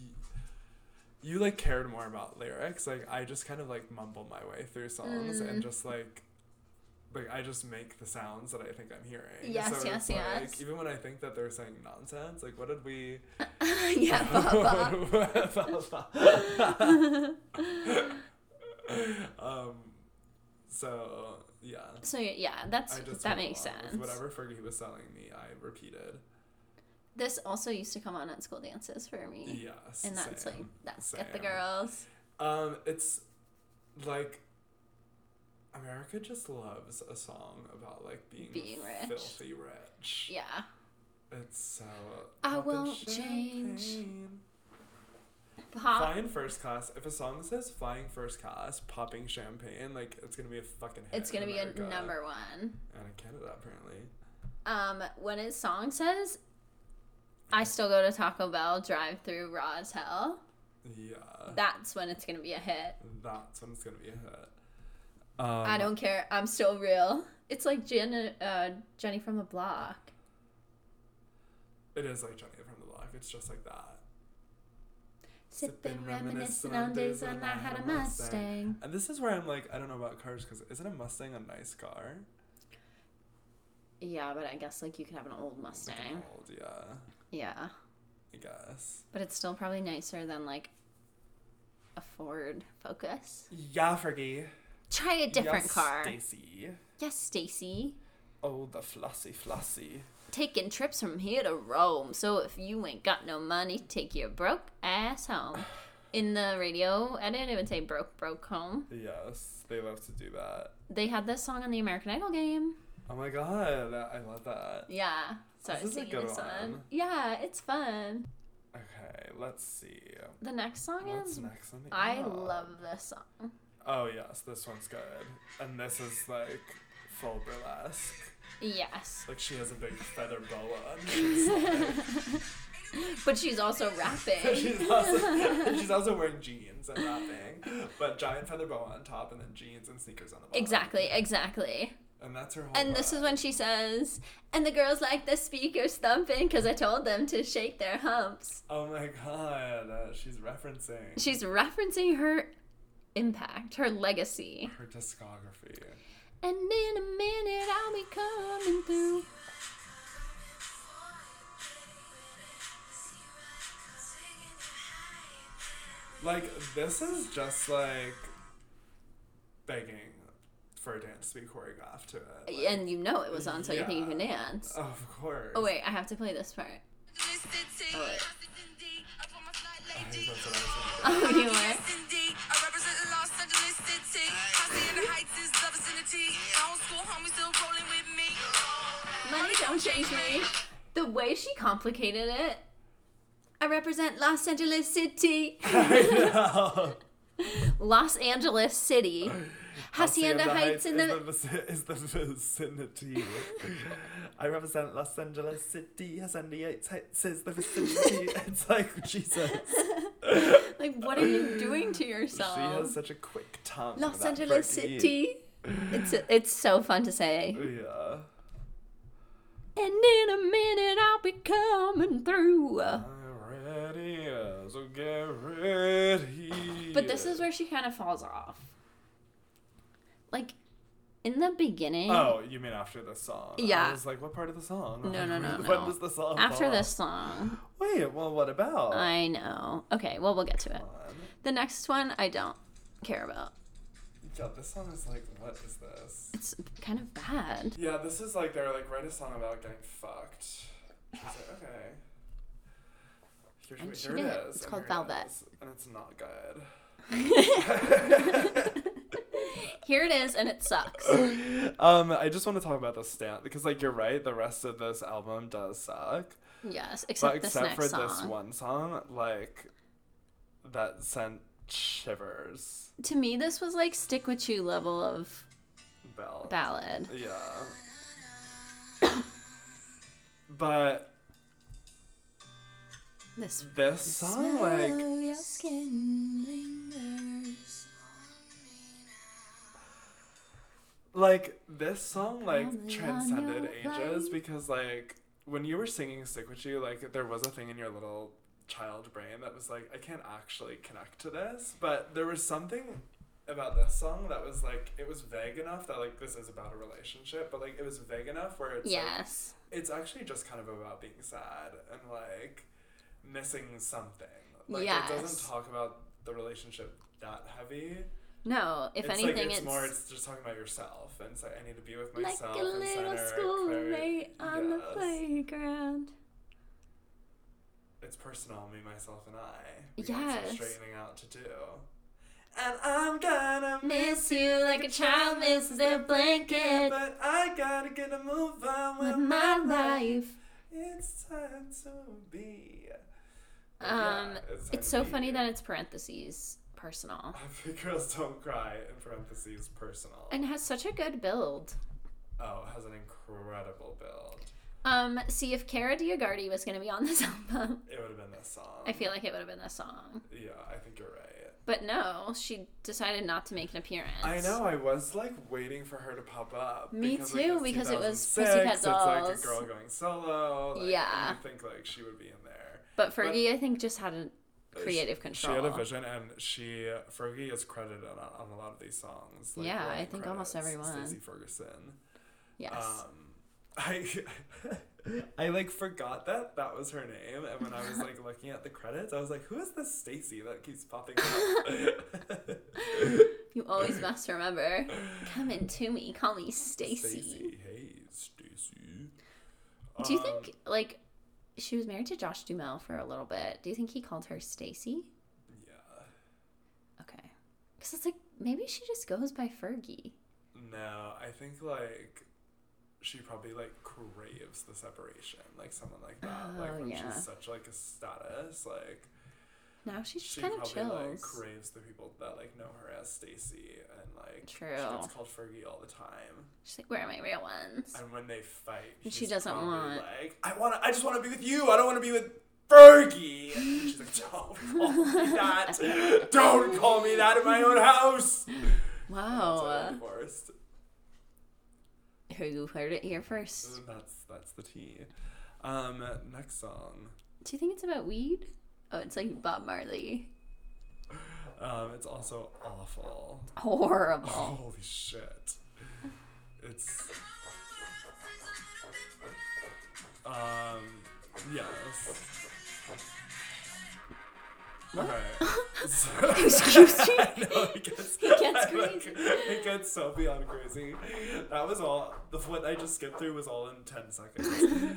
Speaker 1: you like cared more about lyrics. Like I just kind of like mumble my way through songs and
Speaker 2: Mm.
Speaker 1: just like. Like I just make the sounds that I think I'm hearing.
Speaker 2: Yes,
Speaker 1: so
Speaker 2: yes,
Speaker 1: it's like,
Speaker 2: yes.
Speaker 1: Even when I think that they're saying nonsense, like what did we?
Speaker 2: yeah, blah, blah.
Speaker 1: um, so yeah,
Speaker 2: So yeah, that's that makes sense.
Speaker 1: Whatever Fergie was selling me, I repeated.
Speaker 2: This also used to come on at school dances for me,
Speaker 1: Yes,
Speaker 2: and that's
Speaker 1: same,
Speaker 2: like that's get the girls.
Speaker 1: Um, it's like America just loves a song about like being,
Speaker 2: Being rich.
Speaker 1: filthy rich.
Speaker 2: Yeah,
Speaker 1: It's so.
Speaker 2: I won't change.
Speaker 1: champagne.
Speaker 2: Pop.
Speaker 1: Flying first class. If a song says flying first class, popping champagne, like it's gonna be a fucking hit.
Speaker 2: It's gonna be a number one.
Speaker 1: And in Canada, apparently.
Speaker 2: Um, when his song says, "I still go to Taco Bell drive through raw as hell,"
Speaker 1: Yeah.
Speaker 2: that's when it's gonna be a hit.
Speaker 1: That's when it's gonna be a hit. Um,
Speaker 2: I don't care. I'm still real. It's like Jen, uh, Jenny from the Block.
Speaker 1: It is like Jenny from the Block. It's just like that.
Speaker 2: Sipping, reminiscing on days when I had a Mustang.
Speaker 1: And this is where I'm like, I don't know about cars because isn't a Mustang a nice car?
Speaker 2: Yeah, but I guess like you could have an old
Speaker 1: Like an
Speaker 2: Mustang.
Speaker 1: old, yeah,
Speaker 2: Yeah,
Speaker 1: I guess.
Speaker 2: but it's still probably nicer than like a Ford Focus.
Speaker 1: Yeah, Fergie.
Speaker 2: Try a different
Speaker 1: yes,
Speaker 2: car.
Speaker 1: Stacy.
Speaker 2: Yes, Stacy.
Speaker 1: Oh, the flossy, flossy.
Speaker 2: Taking trips from here to Rome. So if you ain't got no money, take your broke ass home. In the radio I didn't even say "broke, broke home."
Speaker 1: Yes, they love to do that.
Speaker 2: They had this song on the American Idol game.
Speaker 1: Oh my god, I love that.
Speaker 2: Yeah, so
Speaker 1: This is a good one.
Speaker 2: Yeah, it's fun.
Speaker 1: Okay, let's see.
Speaker 2: The next song
Speaker 1: What's
Speaker 2: is.
Speaker 1: next on the
Speaker 2: I love this song.
Speaker 1: Oh yes, this one's good. And this is like full burlesque.
Speaker 2: Yes,
Speaker 1: Like she has a big feather boa on.
Speaker 2: But she's also rapping.
Speaker 1: she's also she's also wearing jeans and rapping, but giant feather boa on top and then jeans and sneakers on the bottom.
Speaker 2: exactly, exactly.
Speaker 1: And that's her whole.
Speaker 2: And this is when she says, "And the girls like the speakers thumping because I told them to shake their humps."
Speaker 1: Oh my god, uh, she's referencing
Speaker 2: She's referencing her impact, her legacy.
Speaker 1: her discography.
Speaker 2: And in a minute, I'll be coming through.
Speaker 1: Like this is just like begging for a dance to be choreographed to it. Like,
Speaker 2: And you know it was on, so you think you can dance.
Speaker 1: of course.
Speaker 2: Oh wait, I have to play this part.
Speaker 1: Oh, I think that's what I was thinking.
Speaker 2: Oh, you were. Don't change me. The way she complicated it. I represent Los Angeles City.
Speaker 1: I know.
Speaker 2: Los Angeles City. Hacienda Heights in
Speaker 1: is
Speaker 2: the.
Speaker 1: is the vicinity. I represent Los Angeles City. Hacienda Heights is the vicinity. it's like Jesus.
Speaker 2: Like, what are you doing to yourself?
Speaker 1: She has such a quick tongue.
Speaker 2: Los Angeles City. It's it's so fun to say.
Speaker 1: Yeah.
Speaker 2: And in a minute I'll be coming through.
Speaker 1: I'm ready, so get ready.
Speaker 2: But this is where she kind of falls off. Like in the beginning,
Speaker 1: Oh, you mean after the song?
Speaker 2: Yeah.
Speaker 1: I was like, what part of the song?
Speaker 2: No, no, no,
Speaker 1: when
Speaker 2: no.
Speaker 1: does the song?
Speaker 2: after
Speaker 1: fall
Speaker 2: this song,
Speaker 1: Wait, well, what about?
Speaker 2: I know. Okay, well we'll get to it.
Speaker 1: On.
Speaker 2: The next one I don't care about.
Speaker 1: Yeah, this song is like, what is this?
Speaker 2: It's kind of bad.
Speaker 1: Yeah, this is like they're like write a song about getting fucked. She's like, okay. Here's
Speaker 2: And
Speaker 1: what,
Speaker 2: she
Speaker 1: here
Speaker 2: did
Speaker 1: it
Speaker 2: it.
Speaker 1: is.
Speaker 2: It's
Speaker 1: and
Speaker 2: called
Speaker 1: here it
Speaker 2: Velvet.
Speaker 1: is, and it's not good.
Speaker 2: Here it is, and it sucks.
Speaker 1: um, I just want to talk about the stamp because, like, you're right. The rest of this album does suck,
Speaker 2: Yes, except
Speaker 1: but
Speaker 2: this
Speaker 1: except
Speaker 2: next
Speaker 1: for
Speaker 2: song.
Speaker 1: this one song, like, that sent shivers.
Speaker 2: To me, this was like "Stickwitu" level of
Speaker 1: Bell.
Speaker 2: ballad.
Speaker 1: Yeah. but
Speaker 2: This
Speaker 1: this song, like,
Speaker 2: Smell your skin lingers.
Speaker 1: like this song like transcended ages because like when you were singing Stickwitu like there was a thing in your little child brain that was like i can't actually connect to this but there was something about this song that was like it was vague enough that like this is about a relationship but like it was vague enough where it's like,
Speaker 2: Yes.
Speaker 1: it's actually just kind of about being sad and like missing something like it doesn't talk about the relationship that heavy
Speaker 2: No, if
Speaker 1: it's
Speaker 2: anything,
Speaker 1: like, it's,
Speaker 2: it's,
Speaker 1: more. It's just talking about yourself, and like I need to be with myself.
Speaker 2: like
Speaker 1: a
Speaker 2: little schoolmate on the playground.
Speaker 1: It's personal, me, myself, and I. We
Speaker 2: Yes.
Speaker 1: some straightening out to do. And I'm gonna
Speaker 2: Miss you like a child misses their blanket
Speaker 1: but I gotta get a move on with,
Speaker 2: with my life.
Speaker 1: It's time to be.
Speaker 2: Um,
Speaker 1: yeah, time
Speaker 2: it's so funny that it's parentheses personal
Speaker 1: Happy girls don't cry in parentheses personal.
Speaker 2: and has such a good build.
Speaker 1: oh, it has an incredible build.
Speaker 2: Um, see if Kara DioGuardi was gonna be on this album,
Speaker 1: It would have been this song.
Speaker 2: I feel like it would have been this song.
Speaker 1: Yeah, I think you're right.
Speaker 2: But no, she decided not to make an appearance.
Speaker 1: I know. I was like waiting for her to pop up.
Speaker 2: Me
Speaker 1: because,
Speaker 2: too,
Speaker 1: Like,
Speaker 2: because it was
Speaker 1: 2006,
Speaker 2: Pussycat
Speaker 1: It's like a girl going solo. Like,
Speaker 2: Yeah.
Speaker 1: I think like she would be in there.
Speaker 2: But Fergie, I think, just had a creative control.
Speaker 1: She had a vision, and she Fergie is credited on, on a lot of these songs. Like,
Speaker 2: Yeah, I think almost
Speaker 1: credits,
Speaker 2: everyone.
Speaker 1: Stacy Ferguson.
Speaker 2: Yes.
Speaker 1: Um, I I like forgot that that was her name, and when I was like looking at the credits, I was like, "Who is this Stacy that keeps popping up?"
Speaker 2: you always must remember. Come in to me. Call me Stacy.
Speaker 1: Stacy, hey Stacy.
Speaker 2: Do you
Speaker 1: Um,
Speaker 2: think like she was married to Josh Duhamel for a little bit? Do you think he called her Stacy?
Speaker 1: Yeah.
Speaker 2: Okay, because it's like maybe she just goes by Fergie.
Speaker 1: No, I think like she probably like craves the separation, like someone like that. Oh, like
Speaker 2: Oh,
Speaker 1: when
Speaker 2: yeah.
Speaker 1: she's such like a status, like
Speaker 2: Now she's just
Speaker 1: she
Speaker 2: kind of
Speaker 1: probably like craves the people that like know her as Stacy and like she
Speaker 2: True.
Speaker 1: gets called Fergie all the time.
Speaker 2: She's like, where are my real ones?
Speaker 1: And when they fight,
Speaker 2: And she doesn't want-
Speaker 1: like I want to I just want to be with you. I don't want to be with Fergie. And she's like, don't call me that. don't call me that in my own house.
Speaker 2: Wow.
Speaker 1: they're divorced.
Speaker 2: Who heard it here first?
Speaker 1: That's that's the tea. Um, next song.
Speaker 2: Do you think it's about weed? Oh, it's like Bob Marley.
Speaker 1: Um, it's also awful.
Speaker 2: Horrible.
Speaker 1: Holy shit. It's um yes. So-
Speaker 2: Excuse me?
Speaker 1: I know, it gets,
Speaker 2: It gets
Speaker 1: I, like,
Speaker 2: crazy.
Speaker 1: it gets so beyond crazy. That was all. The what I just skipped through was all in ten seconds.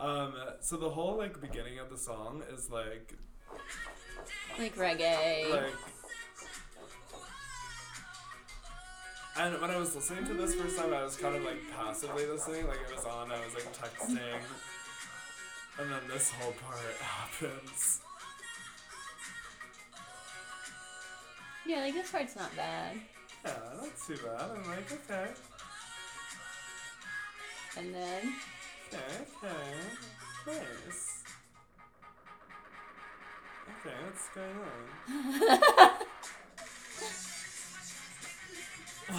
Speaker 1: um. So the whole like beginning of the song is like
Speaker 2: Like reggae.
Speaker 1: like. And when I was listening to this first time, I was kind of like passively listening, like it was on. I was like texting, and then this whole part happens.
Speaker 2: Yeah, like this part's not bad.
Speaker 1: Yeah, not too bad. I'm like, okay,
Speaker 2: And then
Speaker 1: okay, okay, nice. Okay, what's going on?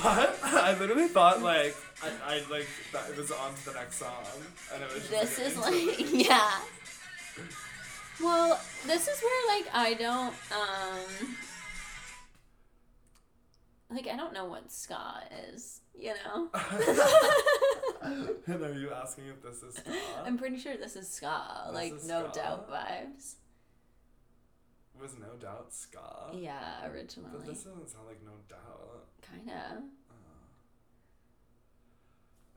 Speaker 1: what? I literally thought like I, I like that it was on to the next song, and it was. Just,
Speaker 2: this
Speaker 1: like,
Speaker 2: is like yeah. Well, this is where like I don't um like I don't know what ska is, you know?
Speaker 1: and are you asking if this is ska?
Speaker 2: I'm pretty sure this is ska,
Speaker 1: This
Speaker 2: like
Speaker 1: is
Speaker 2: no
Speaker 1: ska?
Speaker 2: doubt vibes.
Speaker 1: was no doubt ska.
Speaker 2: Yeah, originally.
Speaker 1: But this doesn't sound like no doubt.
Speaker 2: Kinda.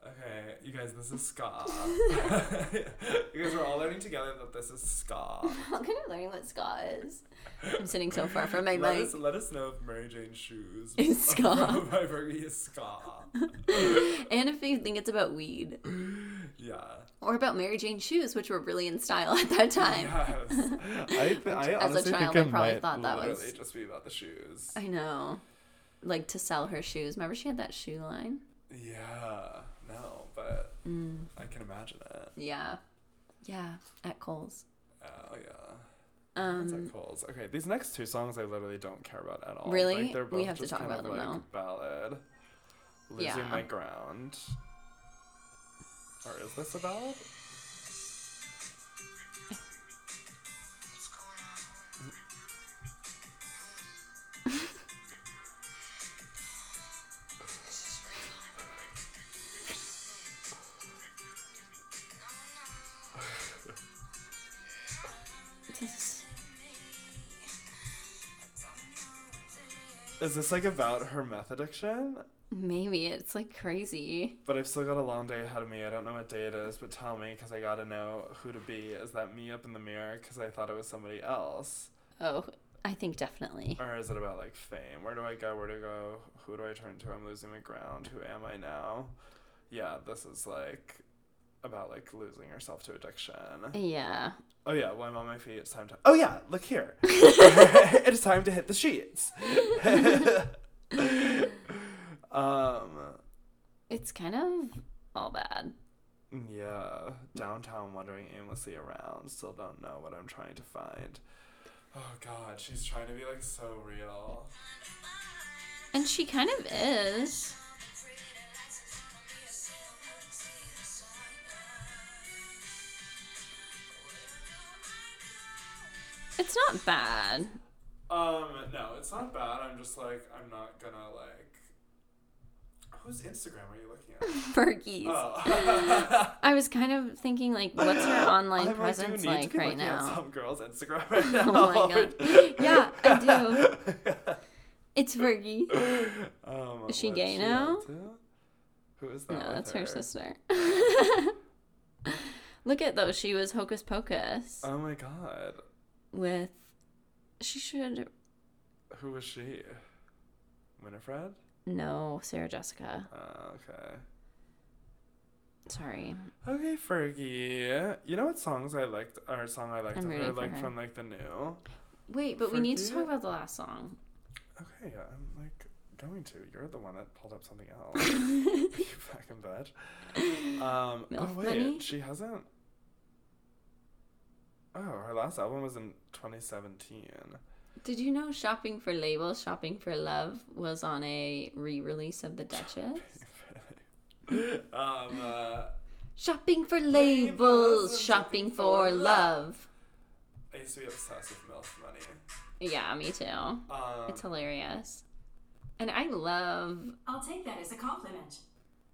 Speaker 1: Okay, you guys, this is ska. you guys are all learning together that this is ska.
Speaker 2: How can I learn what ska is? I'm sitting so far from my
Speaker 1: let,
Speaker 2: mic.
Speaker 1: us, let us know if Mary Jane's Shoes
Speaker 2: Is ska.
Speaker 1: by Fergie is ska.
Speaker 2: And if you think it's about weed.
Speaker 1: Yeah.
Speaker 2: Or about Mary Jane shoes, which were really in style at that time.
Speaker 1: Yes. I, th- I
Speaker 2: As a child,
Speaker 1: think
Speaker 2: I probably
Speaker 1: might
Speaker 2: thought that was-
Speaker 1: just be about the shoes.
Speaker 2: I know. Like to sell her shoes. Remember she had that shoe line?
Speaker 1: Yeah.
Speaker 2: Mm.
Speaker 1: I can imagine it.
Speaker 2: Yeah. Yeah. At Kohl's.
Speaker 1: Oh yeah.
Speaker 2: Um
Speaker 1: at Kohl's. Okay, these next two songs I literally don't care about at all.
Speaker 2: Really?
Speaker 1: Like, they're both We
Speaker 2: have to talk about them,
Speaker 1: like ballad. Losing
Speaker 2: Yeah.
Speaker 1: my ground. Or is this a ballad? Is this like about her meth addiction?
Speaker 2: maybe it's like crazy.
Speaker 1: But I've still got a long day ahead of me. I don't know what day it is, but tell me because I gotta know who to be. Is that me up in the mirror because I thought it was somebody else?
Speaker 2: Oh, I think definitely.
Speaker 1: Or is it about like fame? Where do I go? Where to go? Who do I turn to? I'm losing my ground. Who am I now? Yeah, this is like about like losing yourself to addiction.
Speaker 2: Yeah.
Speaker 1: Oh yeah, well I'm on my feet. It's time to. Oh yeah, look here. it's time to hit the sheets. um.
Speaker 2: It's kind of all bad.
Speaker 1: Yeah, downtown wandering aimlessly around. Still don't know what I'm trying to find. Oh god, she's trying to be like so real.
Speaker 2: And she kind of is. It's not bad.
Speaker 1: Um, no, it's not bad. I'm just like, I'm not gonna like. Whose Instagram are you looking at?
Speaker 2: Fergie's.
Speaker 1: Oh.
Speaker 2: I was kind of thinking, like, what's her online
Speaker 1: I'm
Speaker 2: presence
Speaker 1: do need to
Speaker 2: like
Speaker 1: be
Speaker 2: right
Speaker 1: looking at
Speaker 2: now?
Speaker 1: Some girl's Instagram right now.
Speaker 2: Oh my god. Yeah, I do. It's Fergie.
Speaker 1: um,
Speaker 2: Is she gay
Speaker 1: up
Speaker 2: now?
Speaker 1: Who is that?
Speaker 2: No, that's her
Speaker 1: her
Speaker 2: sister. Look at though, She was Hocus Pocus
Speaker 1: Oh my god.
Speaker 2: With. She should.
Speaker 1: Who was she? Winifred?
Speaker 2: No, Sarah Jessica.
Speaker 1: Uh, okay.
Speaker 2: Sorry.
Speaker 1: Okay, Fergie. You know what songs I liked, or song I liked
Speaker 2: I'm
Speaker 1: her, like
Speaker 2: her.
Speaker 1: from like the new?
Speaker 2: Wait, but we need to talk about the last song.
Speaker 1: Okay, I'm like going to. You're the one that pulled up something else. you fucking bitch. Um, oh wait,
Speaker 2: Money?
Speaker 1: she hasn't. Oh, her last album was in 2017.
Speaker 2: Did you know Shopping for Labels, Shopping for Love was on a re release of The Dutchess?
Speaker 1: um, uh,
Speaker 2: Shopping for
Speaker 1: Labels,
Speaker 2: labels, shopping for love.
Speaker 1: I used to be obsessed with MILF Money.
Speaker 2: Yeah, me too.
Speaker 1: Um,
Speaker 2: It's hilarious. And I love
Speaker 3: I'll take that as a compliment.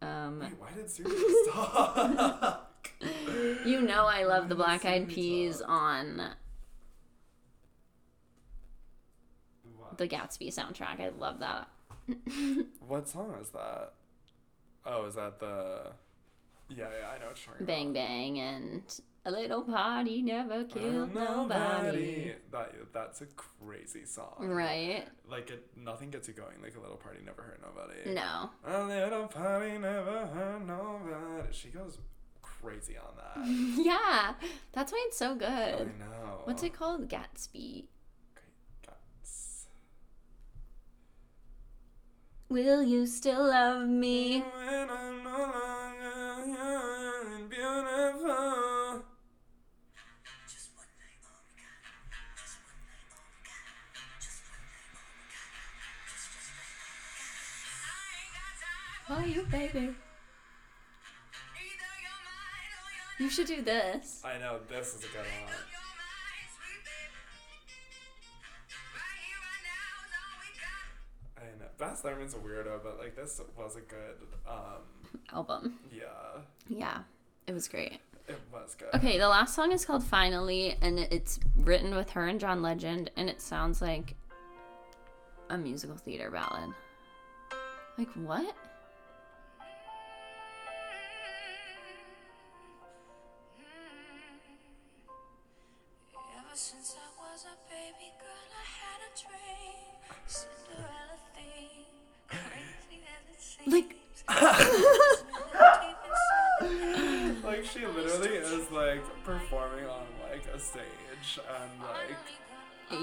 Speaker 2: um
Speaker 1: wait, why did Susie stop?
Speaker 2: you know I love the Black Eyed Peas on the Gatsby soundtrack. I love that.
Speaker 1: What song is that? Oh, is that the? Yeah, yeah, I know what you're talking
Speaker 2: Bang
Speaker 1: about.
Speaker 2: Bang and a little party never killed nobody.
Speaker 1: That that's a crazy song.
Speaker 2: Right?
Speaker 1: Like it, nothing gets you going. Like a little party never hurt nobody.
Speaker 2: No.
Speaker 1: A little party never hurt nobody. She goes crazy on that.
Speaker 2: Yeah. That's why it's so good.
Speaker 1: I
Speaker 2: good.
Speaker 1: know.
Speaker 2: What's it called? Gatsby.
Speaker 1: Great guts.
Speaker 2: Will you still love me?
Speaker 1: When I'm no longer young and beautiful.
Speaker 2: Oh, you baby. You should do this.
Speaker 1: I know this is a good one. I know Baz Luhrmann's a weirdo, but like this was a good. um
Speaker 2: Album.
Speaker 1: Yeah,
Speaker 2: Yeah. It was great.
Speaker 1: it was good.
Speaker 2: Okay, the last song is called Finally, and it's written with her and John Legend, and it sounds like a musical theater ballad. Like, what? Like,
Speaker 4: Deep inside
Speaker 1: Like she literally is like performing on like a stage and like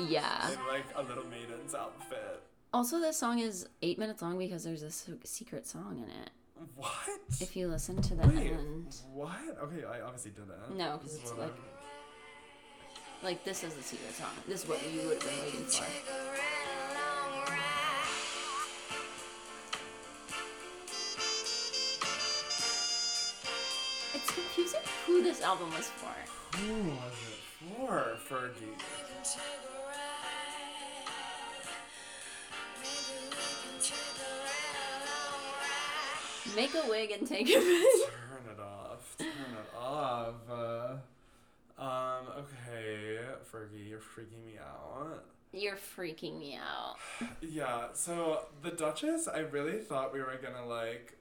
Speaker 2: yeah.
Speaker 1: in like a little maiden's outfit.
Speaker 2: Also, this song is eight minutes long because there's a secret song in it.
Speaker 1: What?
Speaker 2: If you listen to the
Speaker 1: Wait,
Speaker 2: end.
Speaker 1: what? Okay, I obviously didn't.
Speaker 2: No, because it's like, like this is the secret song. This is what you would have been waiting for. It's confusing who this album was for.
Speaker 1: Who was it for, Fergie?
Speaker 4: Take a ride. Maybe we can take a real long ride.
Speaker 2: Make a wig and take a minute.
Speaker 1: Turn it off. Turn it off. Uh, um, okay, Fergie, you're freaking me out.
Speaker 2: You're freaking me out.
Speaker 1: Yeah, so the Dutchess, I really thought we were gonna like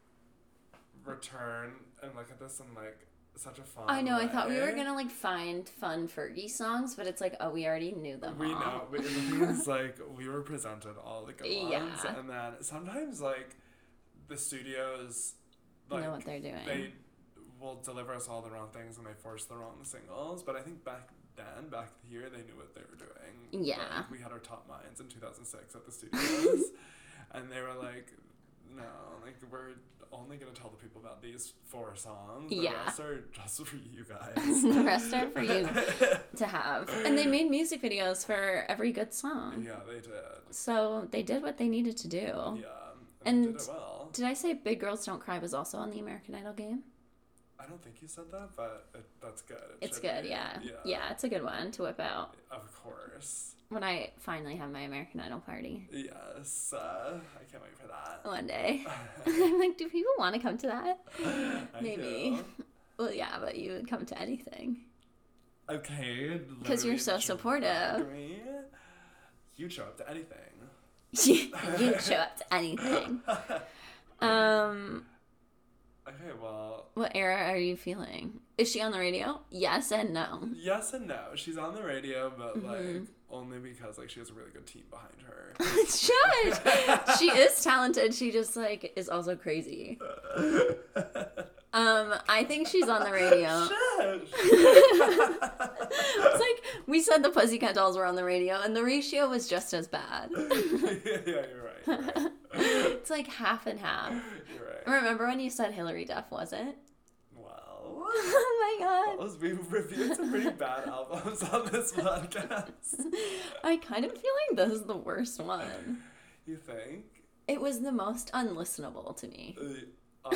Speaker 1: return and look at this and like such a fun.
Speaker 2: I know. I thought we were gonna like find fun Fergie songs, but it's like, oh, we already knew them
Speaker 1: We
Speaker 2: all.
Speaker 1: know. It means like we were presented all the good ones, and then sometimes like the studios like
Speaker 2: know what they're doing.
Speaker 1: they will deliver us all the wrong things and they force the wrong singles. But I think back then, back here, they knew what they were doing.
Speaker 2: Yeah.
Speaker 1: Like, we had our top minds in two thousand six at the studios, and they were like, "No, like we're." Only gonna tell the people about these four songs. The
Speaker 2: Yeah.
Speaker 1: rest are just for you guys.
Speaker 2: the rest are for you to have. And they made music videos for every good song.
Speaker 1: yeah, they did.
Speaker 2: So they did what they needed to do.
Speaker 1: Yeah, and,
Speaker 2: And
Speaker 1: did well.
Speaker 2: Did I say Big Girls Don't Cry was also on the American Idol game?
Speaker 1: I don't think you said that, but it, that's good. It
Speaker 2: It's good,
Speaker 1: be.
Speaker 2: yeah.
Speaker 1: yeah.
Speaker 2: Yeah, it's a good one to whip out
Speaker 1: Of course.
Speaker 2: when I finally have my American Idol party
Speaker 1: Yes. Uh, I can't wait for that.
Speaker 2: one day. I'm like, do people want to come to that?
Speaker 1: I
Speaker 2: Maybe.
Speaker 1: do.
Speaker 2: Well, yeah, but you would come to anything.
Speaker 1: Okay.
Speaker 2: Because you're so supportive.
Speaker 1: me. You'd show up to anything.
Speaker 2: You'd show up to anything. Um,
Speaker 1: Okay, well,
Speaker 2: what era are you feeling? Is she on the radio? Yes and no.
Speaker 1: yes and no. She's on the radio, but
Speaker 2: Mm-hmm.
Speaker 1: like, only because like she has a really good team behind her.
Speaker 2: Shush! she is talented. She just like is also crazy. Um, I think she's on the radio. it's like we said the Pussycat Dolls were on the radio, and the ratio was just as bad.
Speaker 1: yeah, you're right. Right.
Speaker 2: It's like half and half.
Speaker 1: Right.
Speaker 2: Remember when you said Hilary Duff wasn't?
Speaker 1: Well,
Speaker 2: Oh my god.
Speaker 1: Wells, we've reviewed some pretty bad albums on this podcast.
Speaker 2: I kind of feel like this is the worst one.
Speaker 1: You think?
Speaker 2: It was the most unlistenable to me.
Speaker 1: Uh,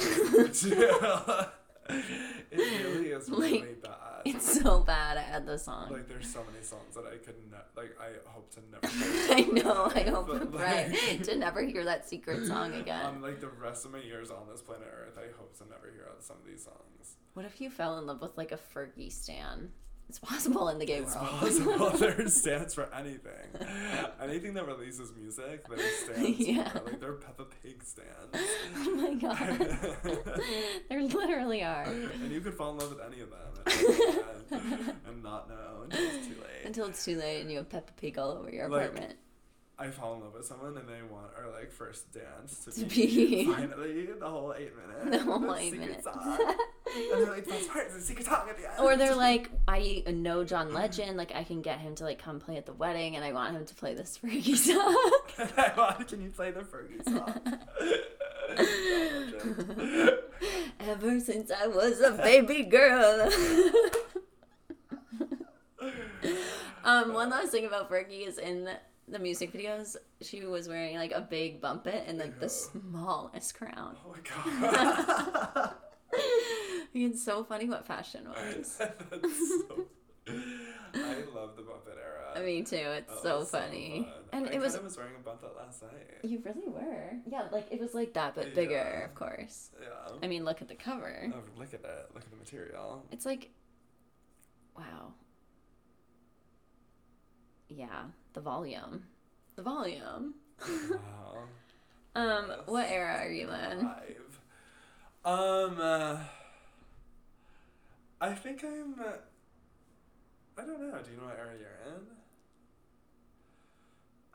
Speaker 1: it really is really
Speaker 2: Like,
Speaker 1: bad.
Speaker 2: It's so bad I had the song.
Speaker 1: Like there's so many songs that I could ne- like I hope to never.
Speaker 2: I know, I hope
Speaker 1: But,
Speaker 2: right
Speaker 1: like-
Speaker 2: to never hear that secret song again.
Speaker 1: On like the rest of my years on this planet Earth, I hope to never hear some of these songs.
Speaker 2: What if you fell in love with like a Fergie stan? It's possible in the gay world.
Speaker 1: It's
Speaker 2: world.
Speaker 1: possible there stands for anything. Anything that releases music, there stands
Speaker 2: Yeah.
Speaker 1: for. Like they're Peppa Pig stands.
Speaker 2: oh my god. there literally are.
Speaker 1: and you could fall in love with any of them and, and not know until it's too late.
Speaker 2: Until it's too late and you have Peppa Pig all over your
Speaker 1: Like,
Speaker 2: apartment.
Speaker 1: I fall in love with someone and they want our like first dance to,
Speaker 2: To
Speaker 1: be,
Speaker 2: be-
Speaker 1: finally the whole eight minutes.
Speaker 2: The whole eight
Speaker 1: secret
Speaker 2: minutes.
Speaker 1: Song. and they're like, that's part, it's a secret song at the end.
Speaker 2: Or they're like, I know John Legend, like I can get him to like come play at the wedding, and I want him to play this Fergie song.
Speaker 1: I want, can you play the Fergie song?
Speaker 2: Ever since I was a baby girl. um, one last thing about Fergie is in the music videos, she was wearing like a big bumpit and like the smallest crown.
Speaker 1: oh my god.
Speaker 2: It's so funny what fashion was.
Speaker 1: That's so. I love the Bumpit era.
Speaker 2: Me too. It's so funny.
Speaker 1: fun.
Speaker 2: And
Speaker 1: I
Speaker 2: it was
Speaker 1: kinda was wearing a Bumpit last night.
Speaker 2: you really were. Yeah, like it was like that but bigger,
Speaker 1: Yeah.
Speaker 2: of course.
Speaker 1: Yeah.
Speaker 2: I mean, look at the cover.
Speaker 1: Oh, look at it. Look at the material.
Speaker 2: It's like wow. Yeah, the volume. The volume.
Speaker 1: Wow.
Speaker 2: Um, what era are you in?
Speaker 1: Five. Um. Uh, I think I'm. Uh, I don't know. Do you know what era you're in?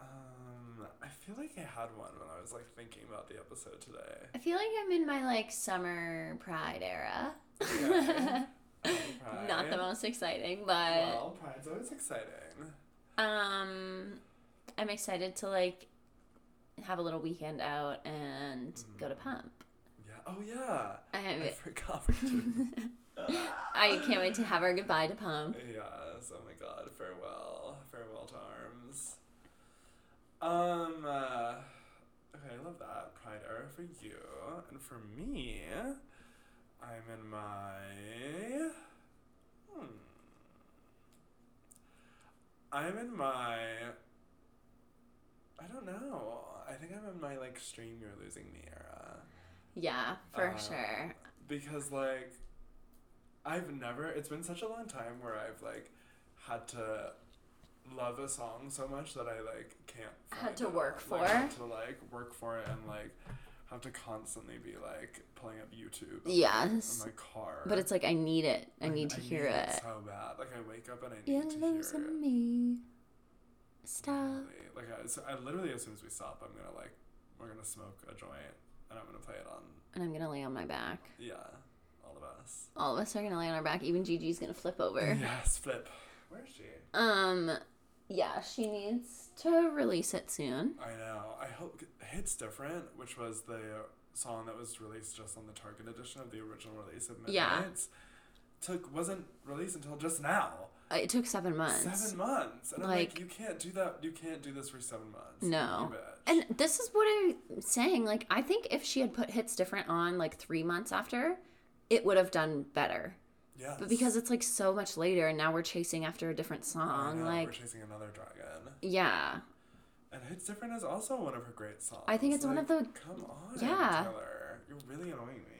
Speaker 1: Um, I feel like I had one when I was like thinking about the episode today.
Speaker 2: I feel like I'm in my like summer pride era.
Speaker 1: Okay. Um,
Speaker 2: Not the most exciting, but
Speaker 1: Well, Pride's always exciting.
Speaker 2: Um I'm excited to like have a little weekend out and go to pump.
Speaker 1: Yeah. Oh yeah. I
Speaker 2: I,
Speaker 1: forgot.
Speaker 2: I can't wait to have our goodbye to pump.
Speaker 1: Yes. Oh my God. Farewell. Farewell to arms. Um. Uh, okay, I love that Pride era for you, and for me, I'm in my. Hmm. I'm in my. I don't know. I think I'm in my like stream you're losing me era
Speaker 2: Yeah, for
Speaker 1: Uh,
Speaker 2: sure.
Speaker 1: because like I've never it's been such a long time where I've like had to love a song so much that I like can't
Speaker 2: Had to
Speaker 1: it.
Speaker 2: work
Speaker 1: Like,
Speaker 2: for?
Speaker 1: had to like work for it and like have to constantly be like pulling up YouTube in
Speaker 2: Yes.
Speaker 1: my car
Speaker 2: But it's like I need it. I need to hear it.
Speaker 1: so bad like I wake up and I need to hear it
Speaker 2: me. Stop.
Speaker 1: Literally. like I, so I literally as soon as we stop I'm gonna like we're gonna smoke a joint and I'm gonna play it on
Speaker 2: And I'm gonna lay on my back.
Speaker 1: yeah all of us
Speaker 2: All of us are gonna lay on our back. Even Gigi's gonna flip over.
Speaker 1: yes flip where is she
Speaker 2: Um, yeah, she needs to release it soon.
Speaker 1: I know. I hope Hits Different, which was the song that was released just on the Target edition of the original release of
Speaker 2: Yeah.
Speaker 1: Took wasn't released until just now.
Speaker 2: Uh, It took seven months.
Speaker 1: Seven months. And I'm like,
Speaker 2: Like-
Speaker 1: you can't do that. You can't do this for seven months.
Speaker 2: No. And this is what I'm saying. Like, I think if she had put Hits Different on like three months after, it would have done better.
Speaker 1: Yes.
Speaker 2: But because it's like so much later and now we're chasing after a different song,
Speaker 1: know,
Speaker 2: like,
Speaker 1: we're chasing another dragon.
Speaker 2: yeah.
Speaker 1: And Hits Different is also one of her great songs.
Speaker 2: I think it's one of the-
Speaker 1: Come on,
Speaker 2: Yeah.
Speaker 1: Taylor. You're really annoying me.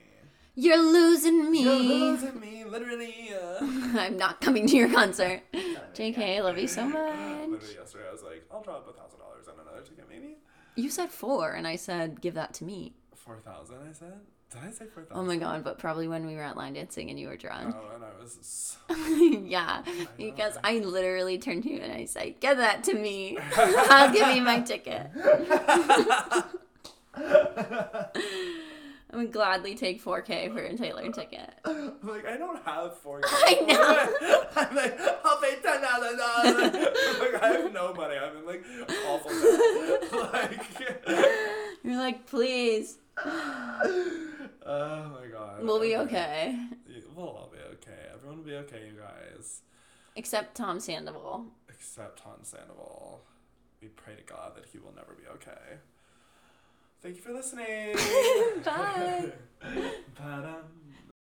Speaker 2: You're losing me.
Speaker 1: You're losing me, literally. Uh.
Speaker 2: I'm not coming to your concert. JK, I love you so much.
Speaker 1: Literally yesterday, I was like, I'll drop a thousand dollars on another ticket, maybe.
Speaker 2: You said four, and I said, give that to me.
Speaker 1: Four thousand, I said. Did I say four
Speaker 2: Oh
Speaker 1: thousand?
Speaker 2: my god, but probably when we were at line dancing and you were drunk.
Speaker 1: Oh, and I was.
Speaker 2: yeah, because I literally turned to you and I said, "Get that to me. I'll give you my ticket." I would gladly take 4K for a Taylor ticket.
Speaker 1: I'm like, I don't have 4K.
Speaker 2: I know.
Speaker 1: I'm like, I'll pay ten dollars. Like, I have no money. I'm in like awful like,
Speaker 2: You're like, please,
Speaker 1: oh my god.
Speaker 2: we'll be okay.
Speaker 1: Yeah, We'll all be okay. Everyone will be okay, you guys.
Speaker 2: Except Tom Sandoval.
Speaker 1: Except Tom Sandoval. We pray to God that he will never be okay. Thank you for listening.
Speaker 2: Bye.